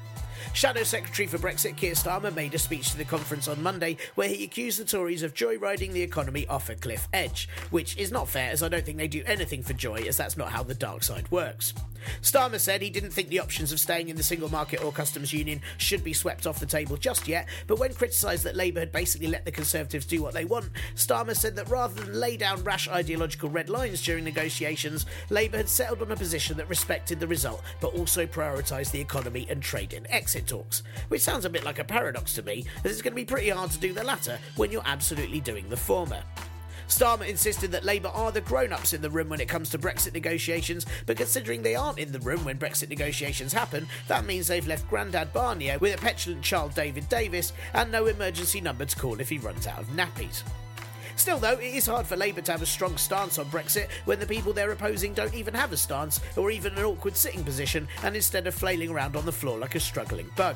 Shadow Secretary for Brexit Keir Starmer made a speech to the conference on Monday where he accused the Tories of joyriding the economy off a cliff edge, which is not fair as I don't think they do anything for joy as that's not how the dark side works. Starmer said he didn't think the options of staying in the single market or customs union should be swept off the table just yet, but when criticised that Labour had basically let the Conservatives do what they want, Starmer said that rather than lay down rash ideological red lines during negotiations, Labour had settled on a position that respected the result but also prioritised the economy and trade in exit talks, which sounds a bit like a paradox to me, as it's going to be pretty hard to do the latter when you're absolutely doing the former. Starmer insisted that Labour are the grown ups in the room when it comes to Brexit negotiations, but considering they aren't in the room when Brexit negotiations happen, that means they've left Grandad Barnier with a petulant child David Davis and no emergency number to call if he runs out of nappies. Still, though, it is hard for Labour to have a strong stance on Brexit when the people they're opposing don't even have a stance or even an awkward sitting position and instead are flailing around on the floor like a struggling bug.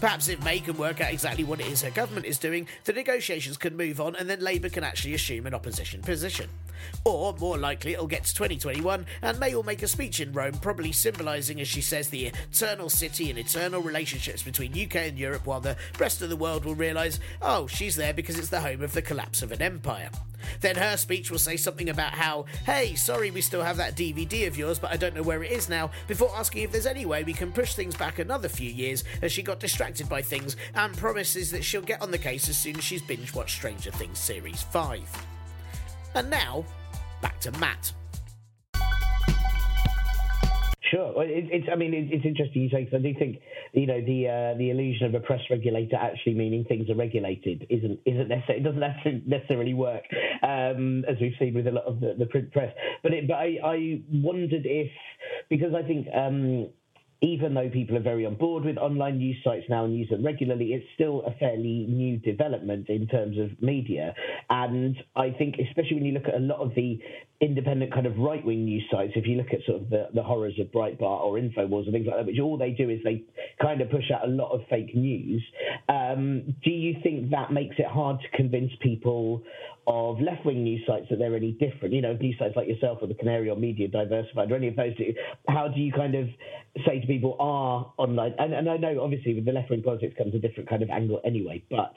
Perhaps if May can work out exactly what it is her government is doing, the negotiations can move on and then Labour can actually assume an opposition position. Or, more likely, it'll get to 2021 and May will make a speech in Rome, probably symbolising, as she says, the eternal city and eternal relationships between UK and Europe, while the rest of the world will realise, oh, she's there because it's the home of the collapse of an empire. Then her speech will say something about how, hey, sorry we still have that DVD of yours, but I don't know where it is now, before asking if there's any way we can push things back another few years as she got distracted by things and promises that she'll get on the case as soon as she's binge watched Stranger Things Series 5. And now, back to Matt. Sure. Well, it, it's. I mean, it, it's interesting you say because I do think you know the uh, the illusion of a press regulator actually meaning things are regulated isn't isn't necessarily it doesn't necessarily work um, as we've seen with a lot of the, the print press. But it, but I, I wondered if because I think. Um, even though people are very on board with online news sites now and use them regularly, it's still a fairly new development in terms of media. And I think, especially when you look at a lot of the independent kind of right wing news sites, if you look at sort of the, the horrors of Breitbart or Infowars and things like that, which all they do is they kind of push out a lot of fake news. Um, do you think that makes it hard to convince people of left wing news sites that they're any different? You know, news sites like yourself or the Canary or Media Diversified or any of those. How do you kind of say to people are online? And, and I know obviously with the left wing politics comes a different kind of angle anyway, but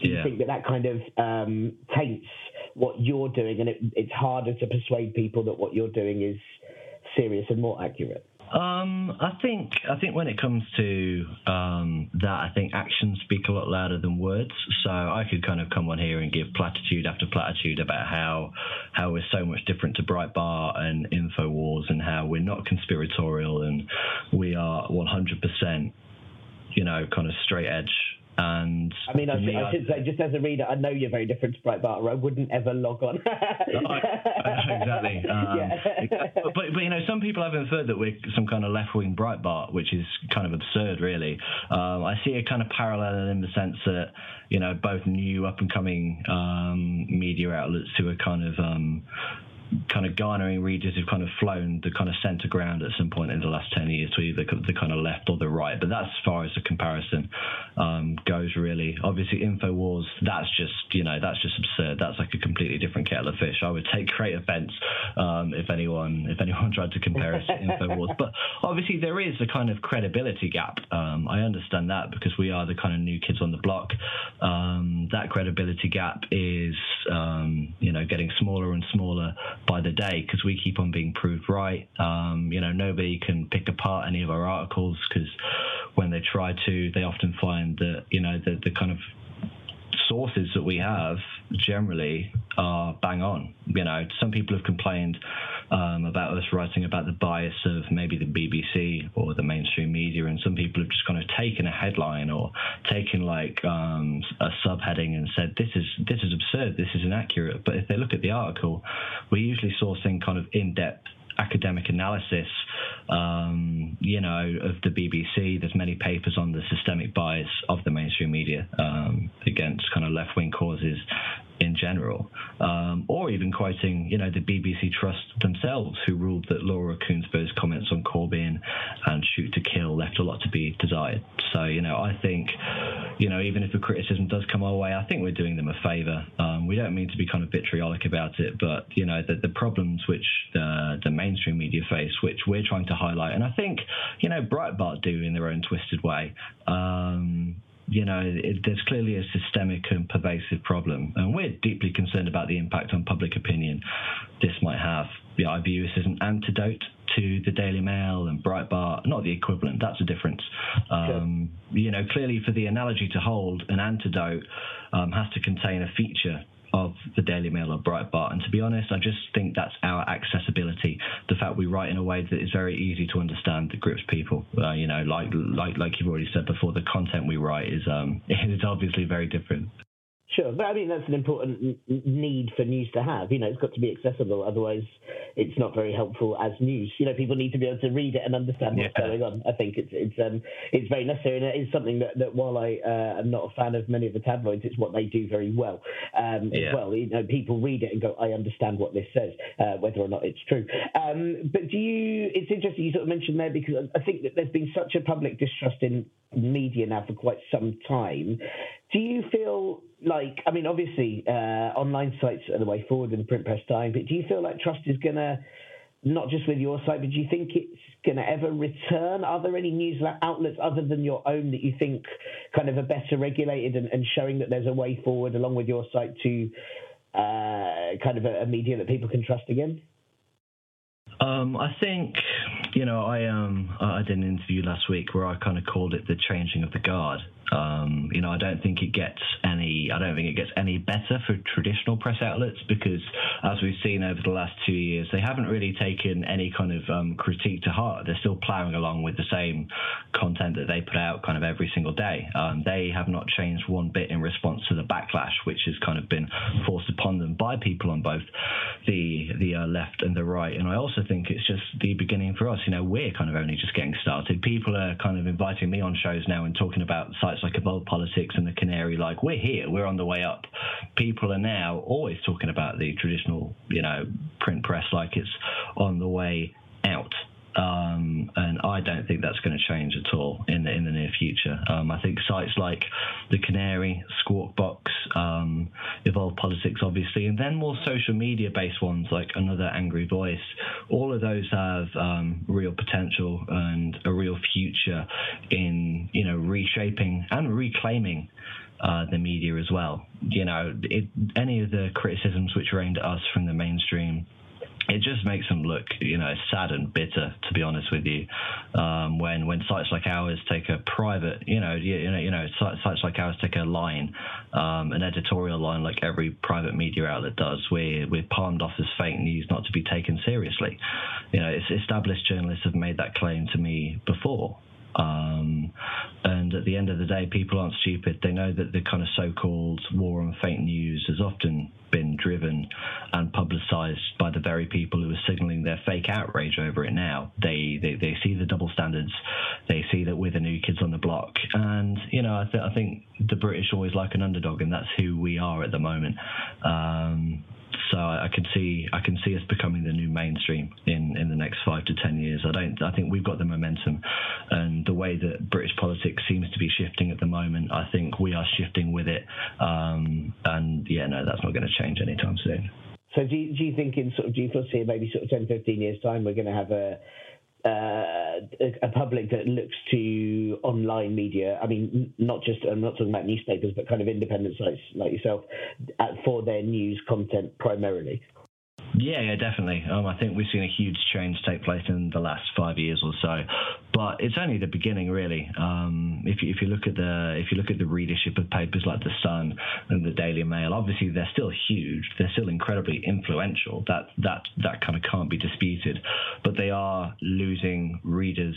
do you Yeah. think that that kind of um, taints what you're doing and it, it's harder to persuade people that what you're doing is serious and more accurate? Um, I think I think when it comes to um, that, I think actions speak a lot louder than words. So I could kind of come on here and give platitude after platitude about how how we're so much different to Breitbart and Infowars, and how we're not conspiratorial and we are 100%, you know, kind of straight edge And I mean, I should, I should say, just as a reader, I know you're very different to Breitbart, or I wouldn't ever log on. exactly. Um, Yeah. but, but you know, some people have inferred that we're some kind of left-wing Breitbart, which is kind of absurd, really. Um, I see a kind of parallel in the sense that you know both new up-and-coming um, media outlets who are kind of um, kind of garnering readers who've kind of flown the kind of centre ground at some point in the last 10 years to either the kind of left or the right. But that's as far as the comparison um, goes, really. Obviously, InfoWars, that's just, you know, that's just absurd. That's like a completely different kettle of fish. I would take great offence um, if anyone if anyone tried to compare us to InfoWars. But obviously, there is a kind of credibility gap. Um, I understand that because we are the kind of new kids on the block. Um, that credibility gap is, um, you know, getting smaller and smaller by the day because we keep on being proved right. Um, you know, nobody can pick apart any of our articles because when they try to, they often find that you know the the kind of sources that we have generally are bang on. You know, some people have complained um, about us writing about the bias of maybe the BBC or the mainstream media, and some people have just kind of taken a headline or taken like um, a subheading and said this is this is absurd, this is inaccurate. But if they look at the article, we're usually sourcing kind of in-depth academic analysis, um, you know, of the BBC. There's many papers on the systemic bias of the mainstream media um, against kind of left-wing causes in general, um, or even quoting, you know, the BBC Trust themselves, who ruled that Laura Kuenssberg's comments on Corbyn and Shoot to Kill left a lot to be desired. So, you know, I think, you know, even if a criticism does come our way, I think we're doing them a favour. Um, we don't mean to be kind of vitriolic about it, but you know, the, the problems which the, the mainstream media face, which we're trying to highlight, and I think, you know, Breitbart do in their own twisted way. Um, you know, it, there's clearly a systemic and pervasive problem, and we're deeply concerned about the impact on public opinion this might have. Yeah, I view this as an antidote to the Daily Mail and Breitbart, not the equivalent. That's a difference. Um, You know, clearly for the analogy to hold, an antidote um, has to contain a feature of the Daily Mail or Breitbart. And to be honest, I just think that's our accessibility. The fact we write in a way that is very easy to understand that grips people. Uh, you know, like like like you've already said before, the content we write is um is obviously very different. Sure, but I mean that's an important need for news to have. You know, it's got to be accessible. Otherwise, it's not very helpful as news. You know, people need to be able to read it and understand what's Yeah. going on. I think it's it's um it's very necessary, and it is something that, that while I uh, am not a fan of many of the tabloids, it's what they do very well. Um, Yeah. Well, you know, people read it and go, I understand what this says, uh, whether or not it's true. Um, but do you? It's interesting you sort of mentioned there because I think that there's been such a public distrust in media now for quite some time. Do you feel like, I mean, obviously, uh, online sites are the way forward in the print press time, but do you feel like trust is going to, not just with your site, but do you think it's going to ever return? Are there any news outlets other than your own that you think kind of are better regulated and, and showing that there's a way forward along with your site to uh, kind of a, a media that people can trust again? Um, I think, you know, I um, I did an interview last week where I kind of called it the changing of the guard. Um, you know, I don't think it gets any. I don't think it gets any better for traditional press outlets because, as we've seen over the last two years, they haven't really taken any kind of um, critique to heart. They're still ploughing along with the same content that they put out kind of every single day. Um, they have not changed one bit in response to the backlash, which has kind of been forced upon them by people on both the the uh, left and the right. And I also think it's just the beginning for us. You know, we're kind of only just getting started. People are kind of inviting me on shows now and talking about sites like Evolve Politics and the Canary. Like we're here, we're on the way up. People are now always talking about the traditional, you know, print press like it's on the way out. Um, and I don't think that's going to change at all in the in the near future. Um, I think sites like the Canary, Skwawkbox, um, Evolve Politics, obviously, and then more social media based ones like Another Angry Voice. All of those have um, real potential and a real future in you know reshaping and reclaiming uh, the media as well. You know, it, any of the criticisms which are aimed at us from the mainstream it just makes them look, you know, sad and bitter. To be honest with you, um, when when sites like ours take a private, you know, you, you know, you know, sites, like ours take a line, um, an editorial line like every private media outlet does, we're we're palmed off as fake news, not to be taken seriously. You know, established journalists have made that claim to me before. Um, and at the end of the day, people aren't stupid. They know that the kind of so-called war on fake news has often been driven and publicized by the very people who are signaling their fake outrage over it now. They, they, they see the double standards. They see that we're the new kids on the block. And, you know, I, th- I think the British always like an underdog, and that's who we are at the moment. Um, so I can see I can see us becoming the new mainstream in, in the next five to ten years. I don't I think we've got the momentum, and the way that British politics seems to be shifting at the moment, I think we are shifting with it. Um, and yeah, no, that's not going to change anytime soon. So do you, do you think in sort of do you foresee maybe sort of 10, 15 years time we're going to have a uh, a public that looks to online media. I mean, not just I'm not talking about newspapers, but kind of independent sites like yourself for their news content primarily. Yeah, yeah, definitely. Um, I think we've seen a huge change take place in the last five years or so, but it's only the beginning, really. Um, if you, if you look at the if you look at the readership of papers like the Sun and the Daily Mail, obviously they're still huge. They're still incredibly influential. That that that kind of can't be disputed, but they are losing readers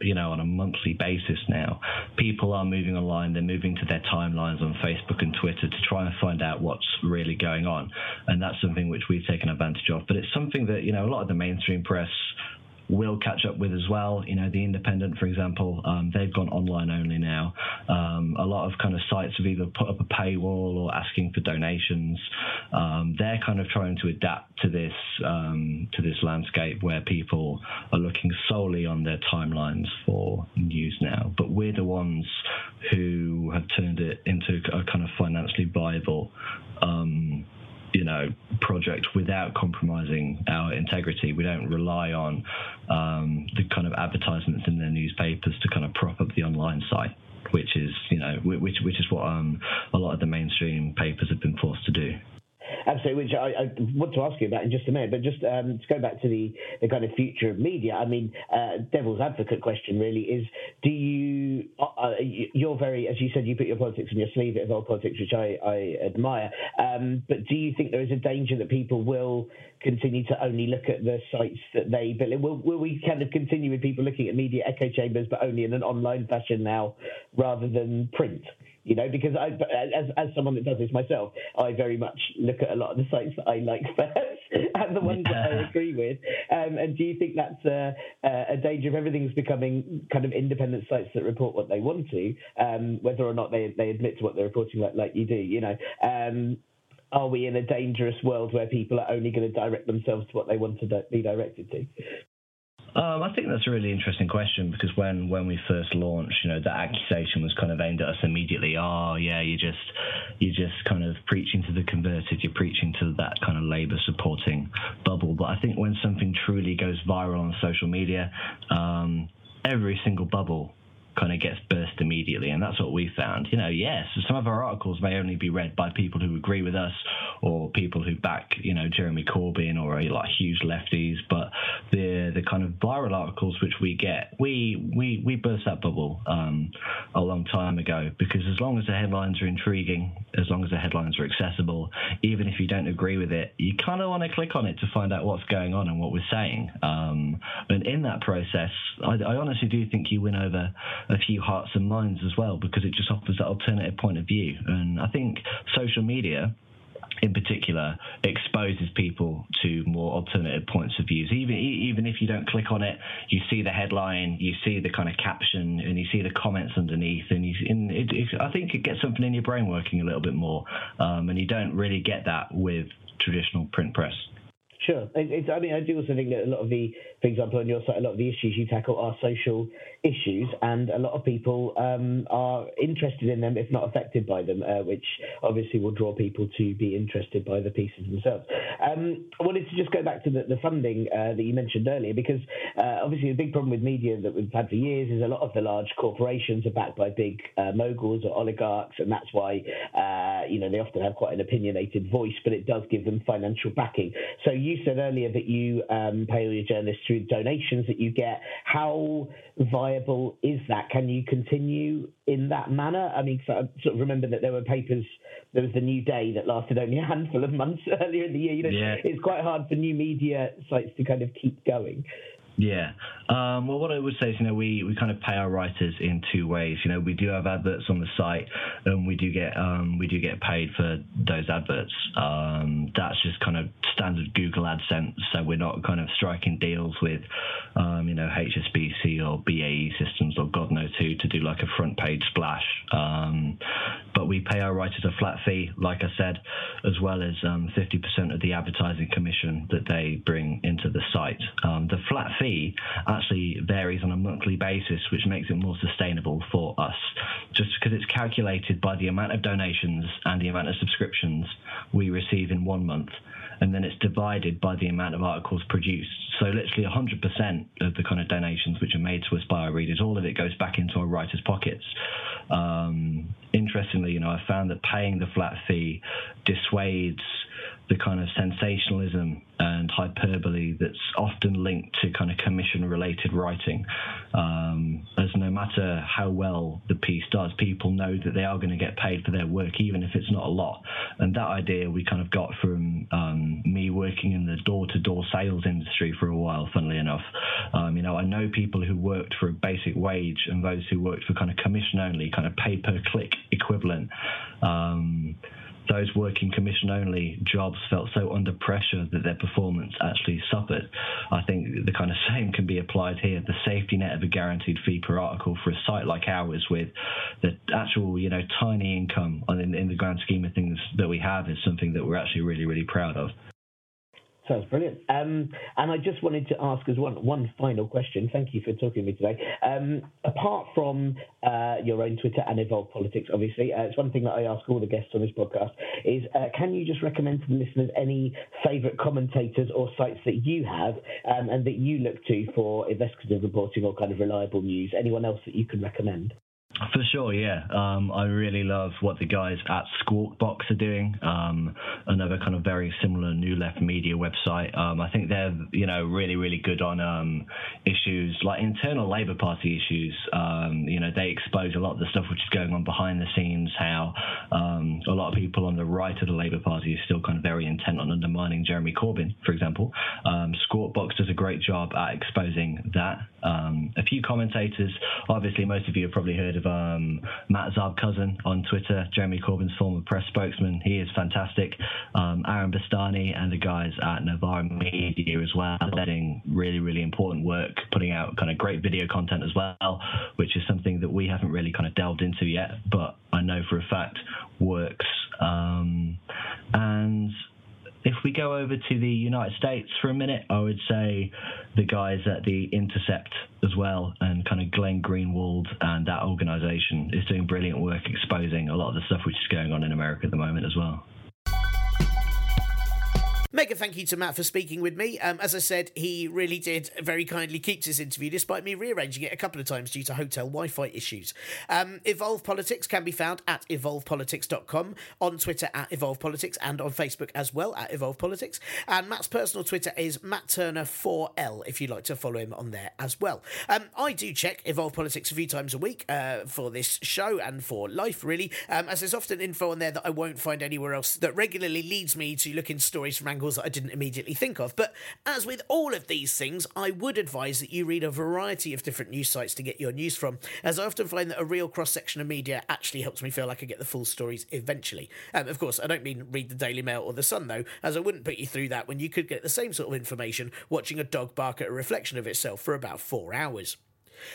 you know, on a monthly basis now. People are moving online, they're moving to their timelines on Facebook and Twitter to try and find out what's really going on. And that's something which we've taken advantage of. But it's something that, you know, a lot of the mainstream press will catch up with as well. You know, the Independent, for example, um, they've gone online only now. Um, a lot of kind of sites have either put up a paywall or asking for donations. Um, they're kind of trying to adapt to this um, to this landscape where people are looking solely on their timelines for news now. But we're the ones who have turned it into a kind of financially viable um, you know, project without compromising our integrity. We don't rely on um, the kind of advertisements in their newspapers to kind of prop up the online site, which is, you know, which which is what um, a lot of the mainstream papers have been forced to do. Absolutely, which I, I, want to ask you about in just a minute. But just um, to go back to the, the kind of future of media, I mean, uh, devil's advocate question really is: Do you? Uh, uh you're very, as you said, you put your politics in your sleeve, Evolve Politics, which I, I admire. Um, but do you think there is a danger that people will continue to only look at the sites that they build? Will, will we kind of continue with people looking at media echo chambers, but only in an online fashion now, rather than print? You know, because I, as, as someone that does this myself, I very much look at a lot of the sites that I like first and the ones yeah. that I agree with. Um, and do you think that's a, a, danger of everything's becoming kind of independent sites that report what they want to, um, whether or not they, they admit to what they're reporting like, like you do, you know? Um, are we in a dangerous world where people are only going to direct themselves to what they want to be directed to? Um, I think that's a really interesting question because when, when we first launched, you know, that accusation was kind of aimed at us immediately. Oh, yeah, you just you're just kind of preaching to the converted. You're preaching to that kind of Labour supporting bubble. But I think when something truly goes viral on social media, um, every single bubble kind of gets burst immediately. And that's what we found. You know, yes, some of our articles may only be read by people who agree with us or people who back, you know, Jeremy Corbyn or like huge lefties, but the the kind of viral articles which we get, we we we burst that bubble um, a long time ago because as long as the headlines are intriguing, as long as the headlines are accessible, even if you don't agree with it, you kind of want to click on it to find out what's going on and what we're saying. Um, and in that process, I, I honestly do think you win over a few hearts and minds as well because it just offers that alternative point of view. And I think social media in particular exposes people to more alternative points of views. Even even if you don't click on it, you see the headline, you see the kind of caption, and you see the comments underneath, and, you, and it, it, I think it gets something in your brain working a little bit more. Um, and you don't really get that with traditional print press. Sure. It, I mean, I do also think that a lot of the, for example, on your site, a lot of the issues you tackle are social issues, and a lot of people um, are interested in them, if not affected by them, uh, which obviously will draw people to be interested by the pieces themselves. Um, I wanted to just go back to the, the funding uh, that you mentioned earlier, because uh, obviously the big problem with media that we've had for years is a lot of the large corporations are backed by big uh, moguls or oligarchs, and that's why uh, you know they often have quite an opinionated voice, but it does give them financial backing. So you said earlier that you um, pay all your journalists through donations that you get. How viable is that? Can you continue in that manner? I mean, I sort of remember that there were papers. There was the New Day that lasted only a handful of months earlier in the year. You know, yeah. it's quite hard for new media sites to kind of keep going. Yeah. Um, well, what I would say is, you know, we, we kind of pay our writers in two ways. You know, we do have adverts on the site, and we do get um, we do get paid for those adverts. Um, that's just kind of standard Google AdSense. So we're not kind of striking deals with, um, you know, HSBC or BAE Systems or God knows who to do like a front page splash. Um, but we pay our writers a flat fee, like I said, as well as 50% um, of the advertising commission that they bring into the site. The flat fee fee actually varies on a monthly basis, which makes it more sustainable for us. Just because it's calculated by the amount of donations and the amount of subscriptions we receive in one month, and then it's divided by the amount of articles produced. So literally 100% of the kind of donations which are made to us by our readers, all of it goes back into our writers' pockets. Um, interestingly, you know, I found that paying the flat fee dissuades the kind of sensationalism and hyperbole that's often linked to kind of commission related writing. Um, as no matter how well the piece does, people know that they are going to get paid for their work, even if it's not a lot. And that idea we kind of got from um, me working in the door to door sales industry for a while, funnily enough. Um, you know, I know people who worked for a basic wage and those who worked for kind of commission only, kind of pay per click equivalent. Those working commission only jobs felt so under pressure that their performance actually suffered. I think the kind of same can be applied here. The safety net of a guaranteed fee per article for a site like ours with the actual, you know, tiny income in, in the grand scheme of things that we have is something that we're actually really, really proud of. Sounds brilliant. Um, and I just wanted to ask as one one final question. Thank you for talking to me today. Um, apart from uh, your own Twitter and Evolve Politics, obviously, uh, it's one thing that I ask all the guests on this podcast is uh, can you just recommend to the listeners any favourite commentators or sites that you have um, and that you look to for investigative reporting or kind of reliable news? Anyone else that you can recommend? For sure, yeah. Um, I really love what the guys at Skwawkbox are doing. Um, another kind of very similar New Left Media website. Um, I think they're you know really really good on um, issues like internal Labour Party issues. Um, you know they expose a lot of the stuff which is going on behind the scenes. How um, a lot of people on the right of the Labour Party are still kind of very intent on undermining Jeremy Corbyn, for example. Skwawkbox does a great job at exposing that. a few commentators, obviously most of you have probably heard of um, Matt Zarb-Cousin on Twitter, Jeremy Corbyn's former press spokesman. He is fantastic. Um, Aaron Bastani and the guys at Novara Media as well, letting really, really important work, putting out kind of great video content as well, which is something that we haven't really kind of delved into yet, but I know for a fact works. Um, and if we go over to the United States for a minute, I would say the guys at the Intercept as well, and kind of Glenn Greenwald and that organisation is doing brilliant work exposing a lot of the stuff which is going on in America at the moment as well. Mega thank you to Matt for speaking with me. Um, as I said, he really did very kindly keep this interview despite me rearranging it a couple of times due to hotel Wi Fi issues. Um, Evolve Politics can be found at evolvepolitics.com, on Twitter at Evolve Politics, and on Facebook as well at Evolve Politics. And Matt's personal Twitter is Matt Turner4L if you'd like to follow him on there as well. Um, I do check Evolve Politics a few times a week uh, for this show and for life, really, um, as there's often info on there that I won't find anywhere else that regularly leads me to look in stories from angles that I didn't immediately think of. But as with all of these things, I would advise that you read a variety of different news sites to get your news from, as I often find that a real cross section of media actually helps me feel like I get the full stories eventually. Um, of course, I don't mean read the Daily Mail or the Sun, though, as I wouldn't put you through that when you could get the same sort of information watching a dog bark at a reflection of itself for about four hours.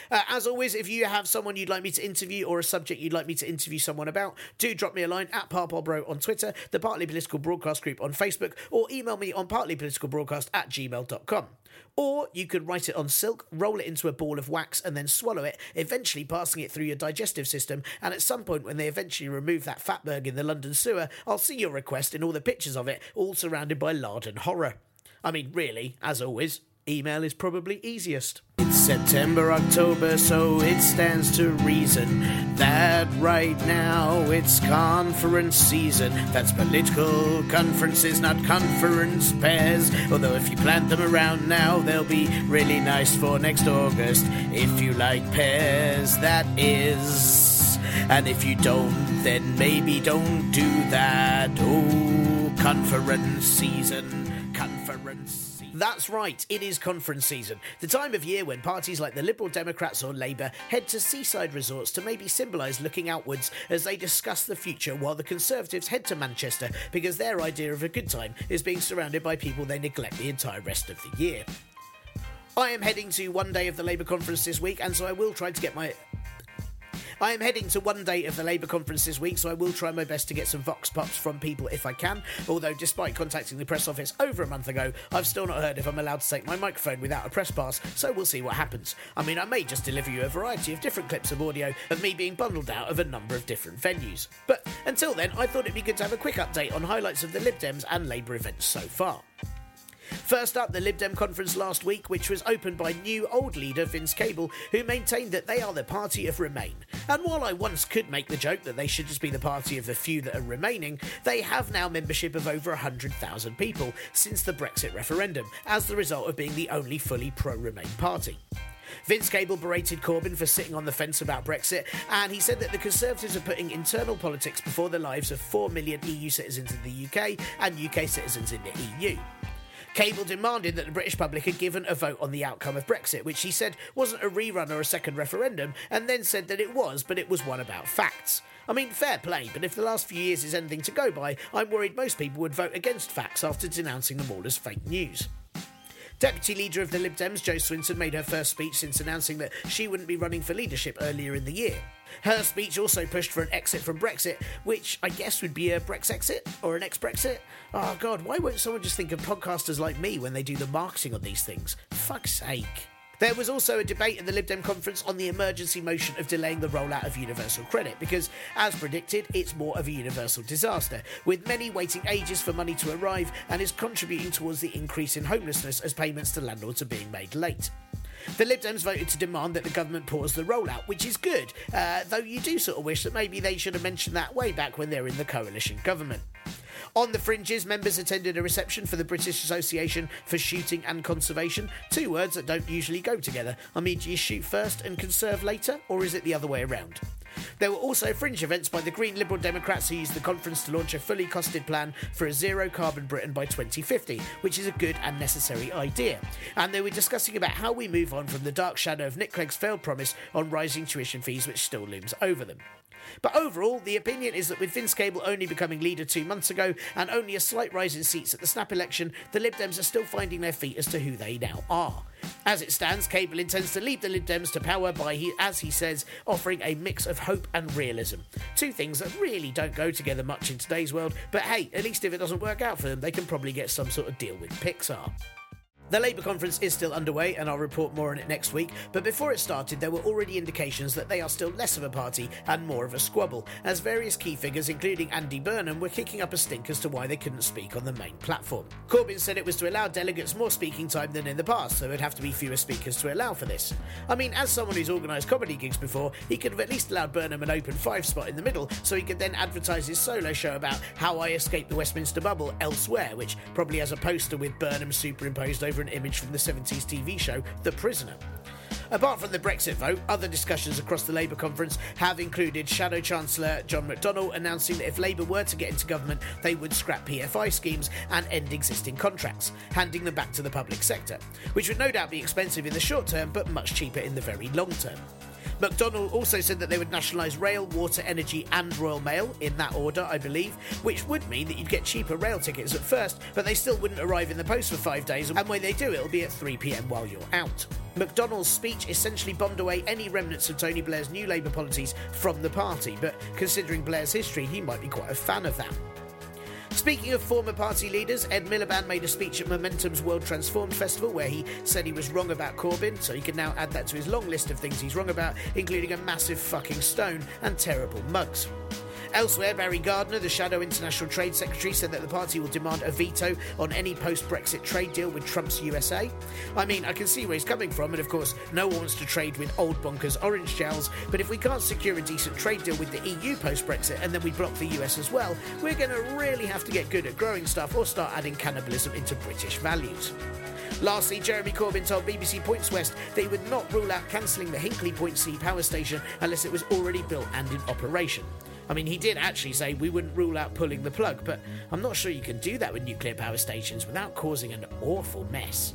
Uh, as always, if you have someone you'd like me to interview or a subject you'd like me to interview someone about, do drop me a line at ParPolBro on Twitter, the Partly Political Broadcast Group on Facebook, or email me on partlypoliticalbroadcast at gmail.com. Or you could write it on silk, roll it into a ball of wax, and then swallow it, eventually passing it through your digestive system. And at some point, when they eventually remove that fatberg in the London sewer, I'll see your request in all the pictures of it, all surrounded by lard and horror. I mean, really, as always, email is probably easiest. It's September, October, so it stands to reason that right now it's conference season. That's political conferences, not conference pairs. Although if you plant them around now, they'll be really nice for next August. If you like pears, that is. And if you don't, then maybe don't do that. Oh, conference season, conference That's right, it is conference season, the time of year when parties like the Liberal Democrats or Labour head to seaside resorts to maybe symbolise looking outwards as they discuss the future, while the Conservatives head to Manchester because their idea of a good time is being surrounded by people they neglect the entire rest of the year. I am heading to one day of the Labour conference this week, and so I will try to get my I am heading to one day of the Labour conference this week, so I will try my best to get some vox pops from people if I can. Although, despite contacting the press office over a month ago, I've still not heard if I'm allowed to take my microphone without a press pass, so we'll see what happens. I mean, I may just deliver you a variety of different clips of audio of me being bundled out of a number of different venues. But until then, I thought it'd be good to have a quick update on highlights of the Lib Dems and Labour events so far. First up, the Lib Dem conference last week, which was opened by new old leader Vince Cable, who maintained that they are the party of Remain. And while I once could make the joke that they should just be the party of the few that are remaining, they have now membership of over 100,000 people since the Brexit referendum, as the result of being the only fully pro Remain party. Vince Cable berated Corbyn for sitting on the fence about Brexit, and he said that the Conservatives are putting internal politics before the lives of 4 million EU citizens in the UK and UK citizens in the EU. Cable demanded that the British public had given a vote on the outcome of Brexit, which he said wasn't a rerun or a second referendum, and then said that it was, but it was one about facts. I mean, fair play, but if the last few years is anything to go by, I'm worried most people would vote against facts after denouncing them all as fake news. Deputy leader of the Lib Dems, Jo Swinson, made her first speech since announcing that she wouldn't be running for leadership earlier in the year. Her speech also pushed for an exit from Brexit, which I guess would be a Brexit or an ex Brexit. Oh ah, god, why won't someone just think of podcasters like me when they do the marketing on these things? Fuck's sake. There was also a debate at the Lib Dem conference on the emergency motion of delaying the rollout of universal credit because, as predicted, it's more of a universal disaster, with many waiting ages for money to arrive and is contributing towards the increase in homelessness as payments to landlords are being made late. The Lib Dems voted to demand that the government pause the rollout, which is good, uh, though you do sort of wish that maybe they should have mentioned that way back when they were in the coalition government. On the fringes, members attended a reception for the British Association for Shooting and Conservation, two words that don't usually go together. I mean, do you shoot first and conserve later, or is it the other way around? There were also fringe events by the Green Liberal Democrats who used the conference to launch a fully costed plan for a zero carbon Britain by 2050, which is a good and necessary idea. And they were discussing about how we move on from the dark shadow of Nick Clegg's failed promise on rising tuition fees, which still looms over them. But overall, the opinion is that with Vince Cable only becoming leader two months ago and only a slight rise in seats at the snap election, the Lib Dems are still finding their feet as to who they now are. As it stands, Cable intends to lead the Lib Dems to power by, he, as he says, offering a mix of hope and realism. Two things that really don't go together much in today's world, but hey, at least if it doesn't work out for them, they can probably get some sort of deal with Pixar. The Labour conference is still underway, and I'll report more on it next week. But before it started, there were already indications that they are still less of a party and more of a squabble, as various key figures, including Andy Burnham, were kicking up a stink as to why they couldn't speak on the main platform. Corbyn said it was to allow delegates more speaking time than in the past, so there'd have to be fewer speakers to allow for this. I mean, as someone who's organised comedy gigs before, he could have at least allowed Burnham an open five spot in the middle, so he could then advertise his solo show about how I escaped the Westminster bubble elsewhere, which probably has a poster with Burnham superimposed over an image from the 70s TV show The Prisoner. Apart from the Brexit vote, other discussions across the Labour conference have included Shadow Chancellor John McDonnell announcing that if Labour were to get into government, they would scrap PFI schemes and end existing contracts, handing them back to the public sector, which would no doubt be expensive in the short term but much cheaper in the very long term. McDonnell also said that they would nationalise rail, water, energy, and Royal Mail, in that order, I believe, which would mean that you'd get cheaper rail tickets at first, but they still wouldn't arrive in the post for five days, and when they do, it'll be at 3 pm while you're out. McDonnell's speech essentially bombed away any remnants of Tony Blair's new Labour policies from the party, but considering Blair's history, he might be quite a fan of that. Speaking of former party leaders, Ed Miliband made a speech at Momentum's World Transformed Festival where he said he was wrong about Corbyn, so he can now add that to his long list of things he's wrong about, including a massive fucking stone and terrible mugs. Elsewhere, Barry Gardiner, the Shadow International Trade Secretary, said that the party will demand a veto on any post Brexit trade deal with Trump's USA. I mean, I can see where he's coming from, and of course, no one wants to trade with old bonkers orange gels, but if we can't secure a decent trade deal with the EU post Brexit and then we block the US as well, we're going to really have to get good at growing stuff or start adding cannibalism into British values. Lastly, Jeremy Corbyn told BBC Points West he would not rule out cancelling the Hinkley Point C power station unless it was already built and in operation. I mean, he did actually say we wouldn't rule out pulling the plug, but I'm not sure you can do that with nuclear power stations without causing an awful mess.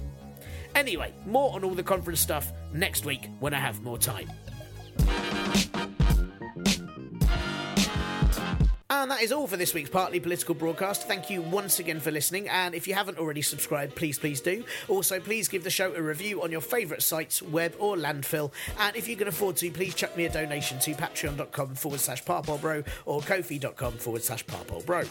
Anyway, more on all the conference stuff next week when I have more time. And that is all for this week's Partly Political broadcast. Thank you once again for listening. And if you haven't already subscribed, please, please do. Also, please give the show a review on your favourite sites, web or landfill. And if you can afford to, please chuck me a donation to patreon.com forward slash parpolbro or kofi.com forward slash parpolbro.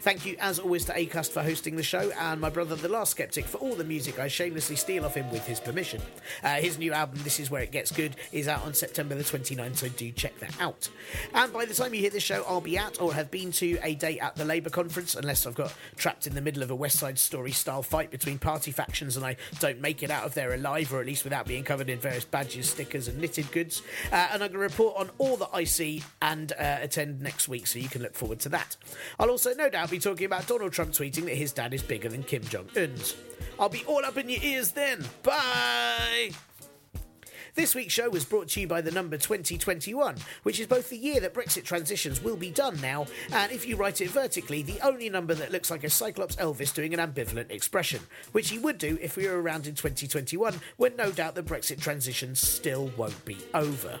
Thank you, as always, to Acast for hosting the show, and my brother, The Last Skeptic, for all the music I shamelessly steal off him with his permission. Uh, his new album, This Is Where It Gets Good, is out on September the 29th, so do check that out. And by the time you hear this show, I'll be at or have been to a day at the Labour conference, unless I've got trapped in the middle of a West Side Story style fight between party factions and I don't make it out of there alive, or at least without being covered in various badges, stickers, and knitted goods. Uh, and I'm going to report on all that I see and uh, attend next week, so you can look forward to that. I'll also no doubt be talking about Donald Trump tweeting that his dad is bigger than Kim Jong Un's. I'll be all up in your ears then. Bye! This week's show was brought to you by the number 2021, which is both the year that Brexit transitions will be done now, and if you write it vertically, the only number that looks like a Cyclops Elvis doing an ambivalent expression, which he would do if we were around in 2021, when no doubt the Brexit transition still won't be over.